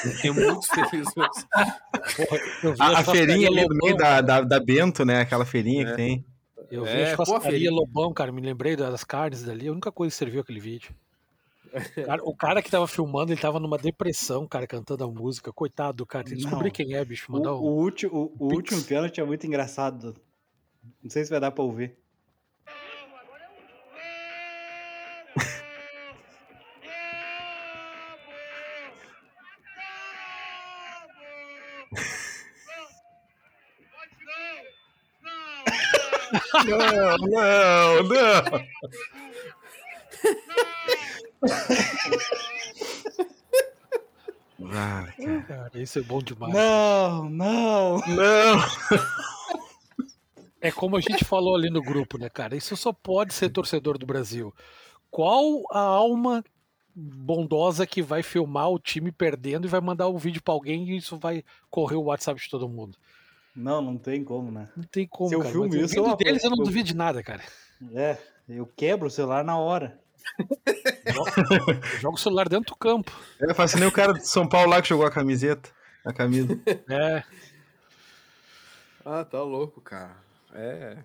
Eu fiquei muito <laughs> feliz. Porra, A, a feirinha ali no meio da, da, da Bento, né? Aquela feirinha É. que tem. Eu vi É, a churrascaria. Lobão, cara. Me lembrei das carnes dali. A única coisa que serviu aquele vídeo. <laughs> Cara, o cara que tava filmando, ele tava numa depressão, cara, cantando a música. Coitado do cara. Tem que descobrir Não. quem é, bicho. O, Mandar o, um... o- o Pix. último pênalti é muito engraçado. Não sei se vai dar pra ouvir. Não, não, não. Ah, cara. Isso é bom demais. Não, não. Não. É como a gente falou ali no grupo, né, cara? Isso só pode ser torcedor do Brasil. Qual a alma bondosa que vai filmar o time perdendo e vai mandar o vídeo pra alguém e isso vai correr o WhatsApp de todo mundo? Não, não tem como, né? Não tem como, Se eu cara. filmo Mas isso, eu- deles eu não duvido de nada, cara. É, eu quebro o celular na hora. Eu jogo o celular dentro do campo. Que nem o cara de São Paulo lá que jogou a camiseta. A camisa. É, Ah, tá louco, cara. É.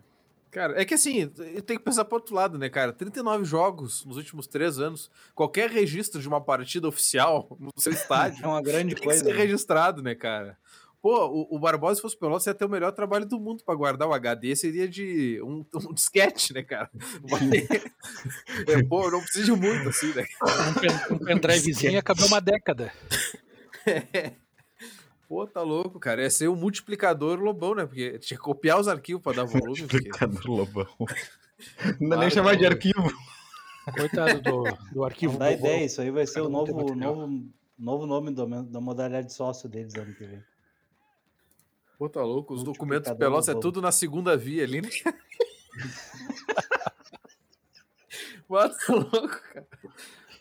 Cara, é que assim, eu tenho que pensar pro outro lado, né, cara? 39 jogos nos últimos três anos. Qualquer registro de uma partida oficial <laughs> no seu <laughs> É estádio uma grande tem que coisa. ser né? registrado, né, cara? Pô, o, o Barbosa, se fosse Pelotas, ia ter o melhor trabalho do mundo pra guardar o HD. Seria de um, <laughs> um disquete, né, cara? é, pô, não precisa de muito, assim, né? um, pen, um pendrivezinho acabou uma década. <laughs> Pô, tá louco, cara. Ia ser um multiplicador lobão, né? Porque tinha que copiar os arquivos pra dar volume. porque- Multiplicador Lobão. <laughs> Não dá Ah, nem chamar de não. arquivo. Coitado do, do arquivo. Não dá ideia, isso aí vai ser o novo, novo, novo nome do- da modalidade sócio deles ano que vem. Pô, tá louco. Os documentos Pelotas é tudo na segunda via ali, né? <laughs> Pô, tá louco, cara.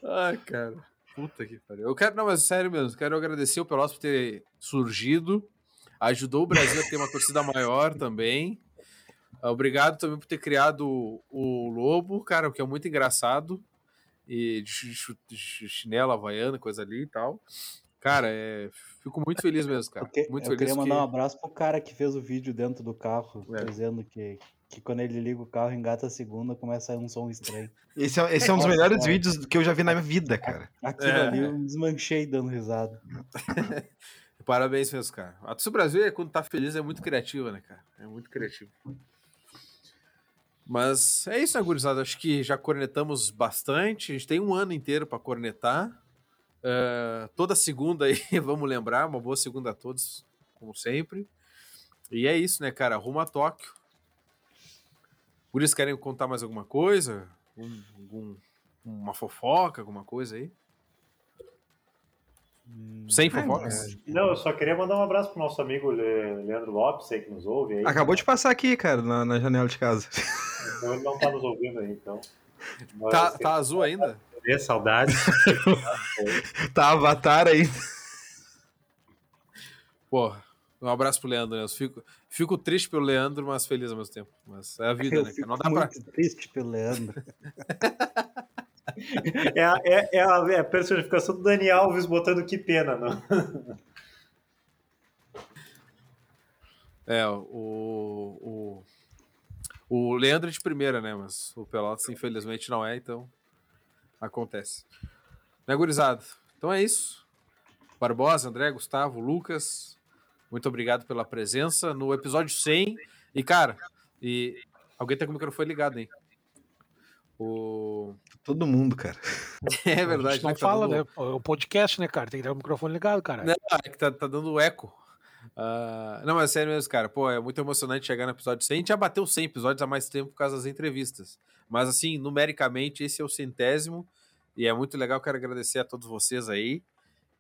Ai, cara. Puta que pariu. Eu quero, não, mas sério mesmo, quero agradecer o Pelotas por ter surgido. Ajudou o Brasil a ter uma torcida maior também. Obrigado também por ter criado o, o Lobo, cara, o que é muito engraçado. E de, de chinela havaiana, coisa ali e tal. Cara, é, fico muito feliz mesmo, cara. Porque muito eu feliz queria mandar que- um abraço pro cara que fez o vídeo dentro do carro, É. dizendo que, que quando ele liga o carro, engata a segunda, começa a sair um som estranho. Esse é, esse é um dos Nossa, melhores cara. vídeos que eu já vi na minha vida, cara. Aquilo É. ali eu desmanchei dando risada. <laughs> Parabéns mesmo, cara. A Torcida Brasil, é, quando tá feliz, é muito criativa, né, cara? É muito criativo. Mas é isso, né, gurizada? Acho que já cornetamos bastante. A gente tem um ano inteiro para cornetar. Eh, toda segunda aí, <laughs> vamos lembrar, uma boa segunda a todos. como sempre. E é isso, né, cara? Rumo a Tóquio. Por isso querem contar mais alguma coisa? Um, algum, uma fofoca, alguma coisa aí? Sem fofocas? Não, eu só queria mandar um abraço pro nosso amigo Le- Leandro Lopes, aí que nos ouve. Aí. Acabou de passar aqui, cara, na, na janela de casa. Então ele não tá nos ouvindo aí, então. Mas, Tá, assim, tá azul ainda? É saudade. <laughs> Tá avatar aí. Pô, um abraço pro Leandro, né? Eu fico, fico triste pelo Leandro, mas feliz ao mesmo tempo. Mas é a vida, Eu né? fico Não dá pra. muito triste pelo Leandro. <laughs> É, a- é, é, a, é a personificação do Dani Alves botando que pena, não? É, o, o, o Leandro é de primeira, né? Mas o Pelotas, infelizmente, não é, então acontece. Né, gurizada? Então é isso. Barbosa, André, Gustavo, Lucas, muito obrigado pela presença no episódio 100. E, cara, e alguém tá com o microfone ligado, hein? O... Todo mundo, cara. <laughs> É a verdade, gente não né, tá fala, dando- né? É o podcast, né, cara? Tem que ter o microfone ligado, cara. Não, é que tá, tá dando eco. Ah, não, mas sério mesmo, cara. Pô, é muito emocionante chegar no episódio 100. A gente já bateu 100 episódios há mais tempo por causa das entrevistas. Mas, assim, numericamente, esse é o centésimo. E é muito legal. Quero agradecer a todos vocês aí.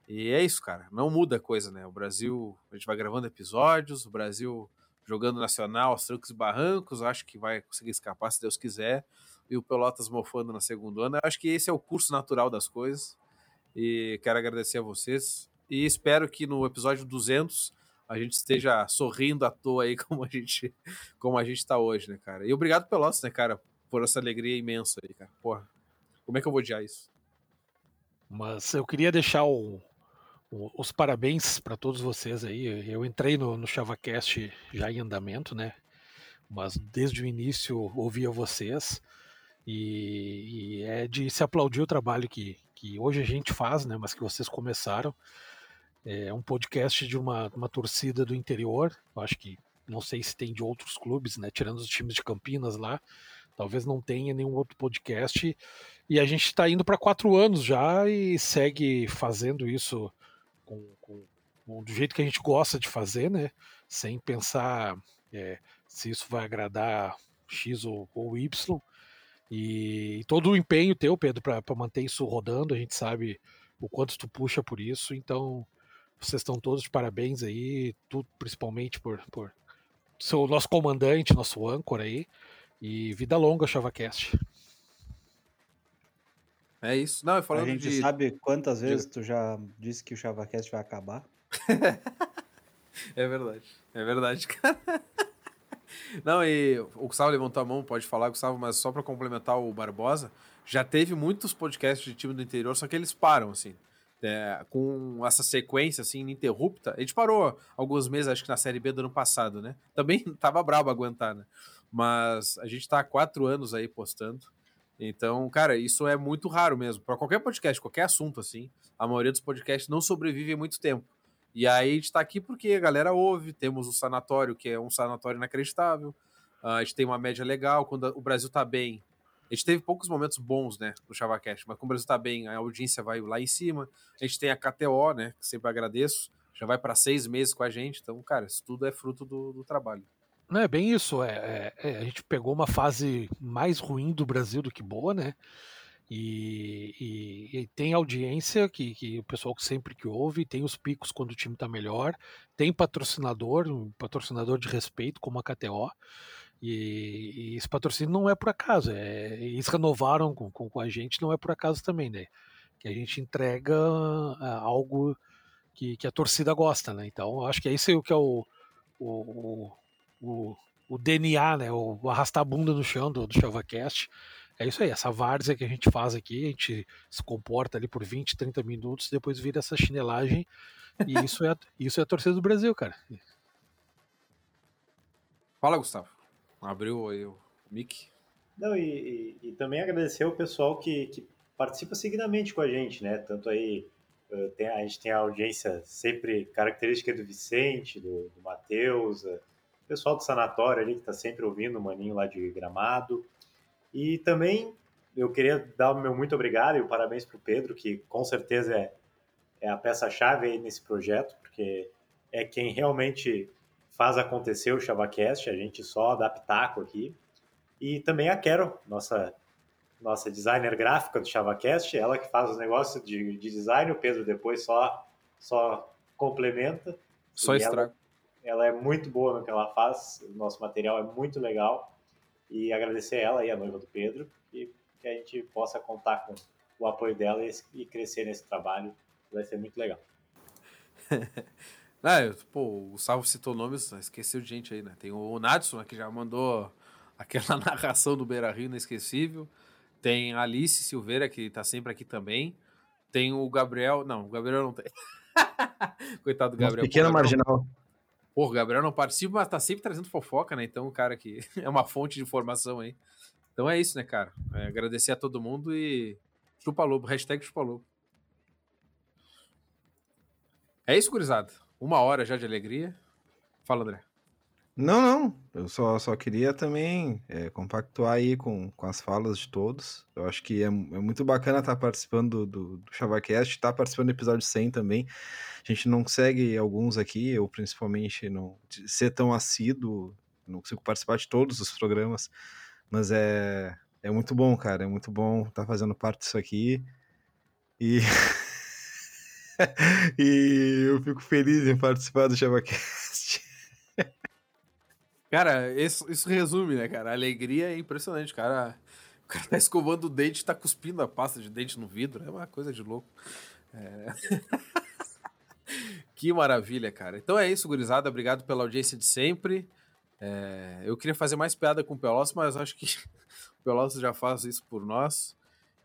E é isso, cara. Não muda a coisa, né? O Brasil, a gente vai gravando episódios. O Brasil jogando nacional aos trancos e barrancos. Acho que vai conseguir escapar se Deus quiser. E o Pelotas mofando na segundo ano. Acho que esse é o curso natural das coisas. E quero agradecer a vocês. E espero que no episódio 200 a gente esteja sorrindo à toa aí <laughs> como a gente como a gente tá hoje, né, cara? E obrigado Pelotas, né, cara, por essa alegria imensa aí, cara. Porra, como é que eu vou odiar isso? Mas eu queria deixar o- o- os parabéns para todos vocês aí. Eu entrei no, no ChavaCast já em andamento, né? Mas desde o início ouvia vocês. E, e é de se aplaudir o trabalho que, que hoje a gente faz, né? Mas que vocês começaram. É um podcast de uma, uma torcida do interior. Eu acho que não sei se tem de outros clubes, né? Tirando os times de Campinas lá. Talvez não tenha nenhum outro podcast. E a gente está indo para quatro anos já e segue fazendo isso com, com- com- do jeito que a gente gosta de fazer, né? Sem pensar é, se isso vai agradar X ou, ou Y. E, todo o empenho teu, Pedro, para manter isso rodando, a gente sabe o quanto tu puxa por isso. Então, vocês estão todos de parabéns aí, tu principalmente por, por ser o nosso comandante, nosso âncora aí. E vida longa, ChavaCast. É isso. Não, eu A falando gente de sabe quantas vezes tu já disse que o ChavaCast vai acabar? <laughs> É verdade. É verdade, cara. <laughs> Não, e o Gustavo levantou a mão, pode falar, Gustavo, mas só para complementar o Barbosa, já teve muitos podcasts de time do interior, só que eles param, assim. É, com essa sequência, assim, ininterrupta. A gente parou alguns meses, acho que na Série B do ano passado, né? Também <laughs> tava brabo aguentar, né? Mas a gente tá há quatro anos aí postando. Então, cara, isso é muito raro mesmo. Para qualquer podcast, qualquer assunto, assim, a maioria dos podcasts não sobrevive muito tempo. E aí a gente tá aqui porque a galera ouve, temos o sanatório, que é um sanatório inacreditável. Ah, a gente tem uma média legal, quando o Brasil tá bem. A gente teve poucos momentos bons, né, no ChavaCast, mas quando o Brasil tá bem, a audiência vai lá em cima. A gente tem a KTO, né, que sempre agradeço, já vai para seis meses com a gente. Então, cara, isso tudo é fruto do, do trabalho. Não é bem isso. É, é- é, a gente pegou uma fase mais ruim do Brasil do que boa, né? E, e- e tem audiência que, que o pessoal sempre que ouve, tem os picos quando o time tá melhor, tem patrocinador, um patrocinador de respeito como a KTO. E, e esse patrocínio não é por acaso, é, eles renovaram com, com, com a gente, não é por acaso também, né? Que a gente entrega ah, algo que, que a torcida gosta, né? Então, acho que é isso que é o, o, o, o DNA, né? O, o arrastar a bunda no chão do, do. É isso aí, essa várzea que a gente faz aqui, a gente se comporta ali por 20, 30 minutos, depois vira essa chinelagem. E isso é, isso é a torcida do Brasil, cara. Fala, Gustavo. Abriu aí o mic. Não, e, e- e também agradecer o pessoal que, que participa seguidamente com a gente, né? Tanto aí, eh, tem- a gente tem a audiência sempre característica do Vicente, do, do Matheus, eh, o pessoal do sanatório ali que está sempre ouvindo o maninho lá de gramado. E também eu queria dar o meu muito obrigado e o parabéns para o Pedro, que com certeza é, é a peça-chave aí nesse projeto, porque é quem realmente faz acontecer o ChavaCast, a gente só dá pitaco aqui. E também a Quero, nossa, nossa designer gráfica do ChavaCast, ela que faz os negócios de, de design, o Pedro depois só, só complementa. Só estraga. Ela, ela é muito boa no que ela faz, o nosso material é muito legal. E agradecer ela e a noiva do Pedro, e que a gente possa contar com o apoio dela e, e crescer nesse trabalho, vai ser muito legal. <laughs> ah, pô, o Salvo citou nomes, esqueceu de gente aí, né? Tem o Nadson, né, que já mandou aquela <laughs> narração do Beira Rio inesquecível. Tem a Alice Silveira, que tá sempre aqui também. Tem o Gabriel. Não, o Gabriel não tem. <laughs> Coitado do Gabriel. Pequeno Pô, marginal. Pô, o Gabriel não participa, mas tá sempre trazendo fofoca, né? Então, o cara que <laughs> é uma fonte de informação aí. Então é isso, né, cara? É agradecer a todo mundo e chupa lobo, hashtag chupa lobo. É isso, gurizada. Uma hora já de alegria. Fala, André. Não, não. Eu só, só queria também é, compactuar aí com, com as falas de todos. Eu acho que é, é muito bacana estar participando do, do ChavaCast, estar participando do episódio 100 também. A gente não consegue alguns aqui, eu principalmente, não ser tão assíduo, não consigo participar de todos os programas, mas é, é muito bom, cara. É muito bom estar fazendo parte disso aqui. E. <laughs> <laughs> e eu fico feliz em participar do ChavaCast. Cara, isso, isso resume, né, cara? A alegria é impressionante, cara. O cara tá escovando o dente, tá cuspindo a pasta de dente no vidro. É uma coisa de louco. É... <laughs> que maravilha, cara. Então é isso, gurizada. Obrigado pela audiência de sempre. É... Eu queria fazer mais piada com o Pelotas, mas acho que <laughs> o Pelotas já faz isso por nós.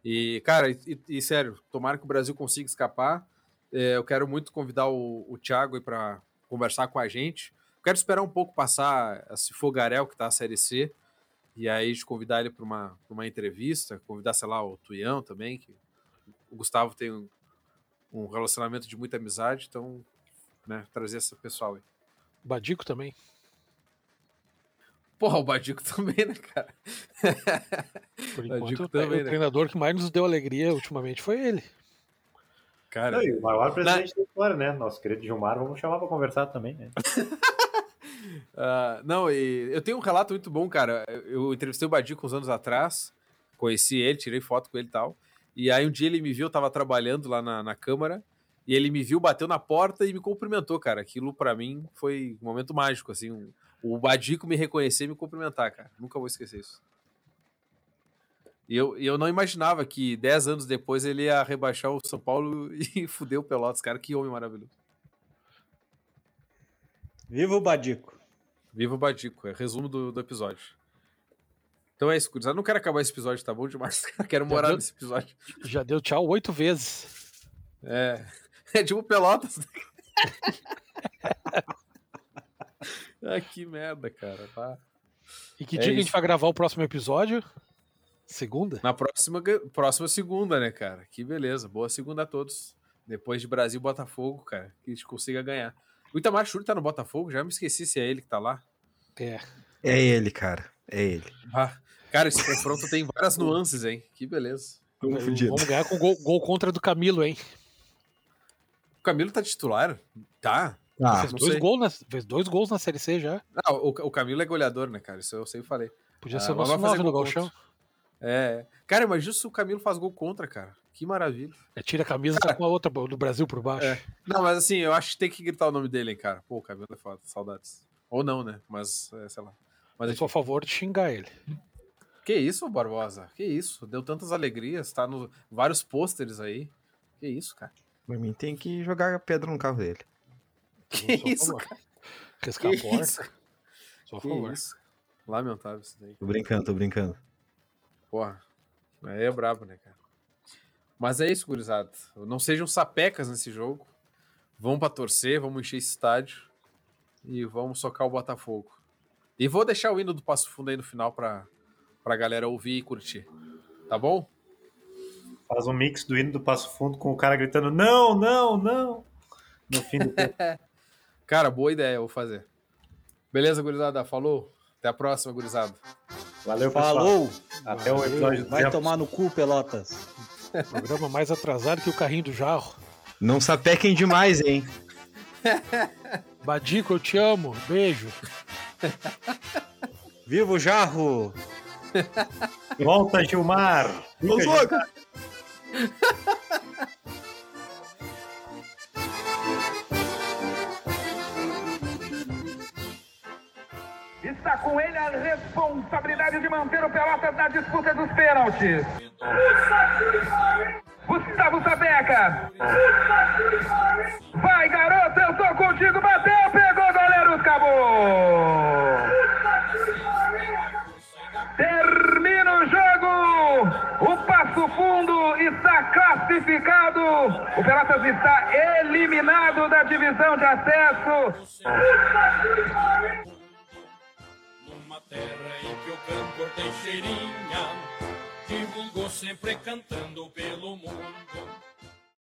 E, cara, e, e sério, tomara que o Brasil consiga escapar. É, eu quero muito convidar o, o Thiago para conversar com a gente Quero esperar um pouco passar esse fogaréu que tá a Série C, e aí de convidar ele para uma, uma entrevista, convidar, sei lá, o Tuião também, que o Gustavo tem um, um relacionamento de muita amizade, então, né, trazer esse pessoal aí. Badico também. Porra, o Badico <laughs> também, né, cara? Por enquanto, o, também, o né? treinador que mais nos deu alegria ultimamente foi ele. Cara, Não, e o maior presidente na... da história, né? Nosso querido Gilmar, vamos chamar para conversar também, né? Uh, <laughs> não, e eu tenho um relato muito bom, cara. Eu entrevistei o Badico uns anos atrás, conheci ele, tirei foto com ele e tal. E aí um dia ele me viu, eu tava trabalhando lá na, na Câmara, e ele me viu, bateu na porta e me cumprimentou, cara. Aquilo para mim foi um momento mágico, assim. Um, o Badico me reconhecer e me cumprimentar, cara. Nunca vou esquecer isso. E eu, eu não imaginava que 10 anos depois ele ia rebaixar o São Paulo <laughs> e fuder o Pelotas, cara. Que homem maravilhoso. Viva o Badico. Viva o Badico, é resumo do, do episódio. Então é isso, Eu não quero acabar esse episódio, tá bom demais. <laughs> quero morar deu, nesse episódio. Já deu tchau oito vezes. É. É tipo Pelotas. <laughs> ah, que merda, cara. Tá. E que é dia que a gente vai gravar o próximo episódio? Segunda? Na próxima, próxima segunda, né, cara? Que beleza. Boa segunda a todos. Depois de Brasil Botafogo, cara. Que a gente consiga ganhar. O Itamar Churi tá no Botafogo, já me esqueci se é ele que tá lá. É. É ele, cara. É ele. Ah, cara, esse confronto tem várias nuances, hein? Que beleza. Vamos, vamos ganhar com gol, gol, contra do Camilo, hein? O Camilo tá titular? Tá. Ah, fez, dois gols na, fez dois gols na Série C já. Ah, o, o Camilo é goleador, né, cara? Isso eu sempre falei. Podia ah, ser o nosso nove no galchão. É. Cara, imagina se o Camilo faz gol contra, cara. Que maravilha. É, tira a camisa cara, com a outra do Brasil por baixo. É. Não, mas assim, eu acho que tem que gritar o nome dele, hein, cara. Pô, Camilo é foda, saudades. Ou não, né? Mas, é, sei lá. Mas, eu sou a favor de xingar ele. Que isso, Barbosa? Que isso? Deu tantas alegrias, tá no vários pôsteres aí. Que isso, cara? Pra mim tem que jogar pedra no carro dele. Que isso, cara? Riscar a porta. Isso? Só a favor. Isso? Lamentável isso daí. Tô brincando, tô brincando. Porra, aí é brabo, né, cara? Mas é isso, gurizada. Não sejam sapecas nesse jogo. Vamos para torcer, vamos encher esse estádio e vamos socar o Botafogo. E vou deixar o hino do Passo Fundo aí no final para a galera ouvir e curtir. Tá bom? Faz um mix do hino do Passo Fundo com o cara gritando não, não, não. No fim do tempo. <laughs> cara, boa ideia, vou fazer. Beleza, gurizada? Falou? Até a próxima, gurizada. Valeu, pessoal. Falou! Até o episódio. Vai tomar no cu, Pelotas. Programa mais atrasado que o carrinho do jarro. Não sapequem demais, hein? <laughs> Badico, eu te amo. Beijo. Viva o Jarro! Volta, Gilmar! Ô, louco! Com ele a responsabilidade de manter o Pelotas na disputa dos pênaltis. Gustavo Sabeca. Vai, garoto, eu tô contigo. Bateu, pegou, goleiro, acabou. Termina o jogo. O Passo Fundo está classificado. O Pelotas está eliminado da divisão de acesso. Terra em que o cantor Teixeirinha divulgou sempre cantando pelo mundo.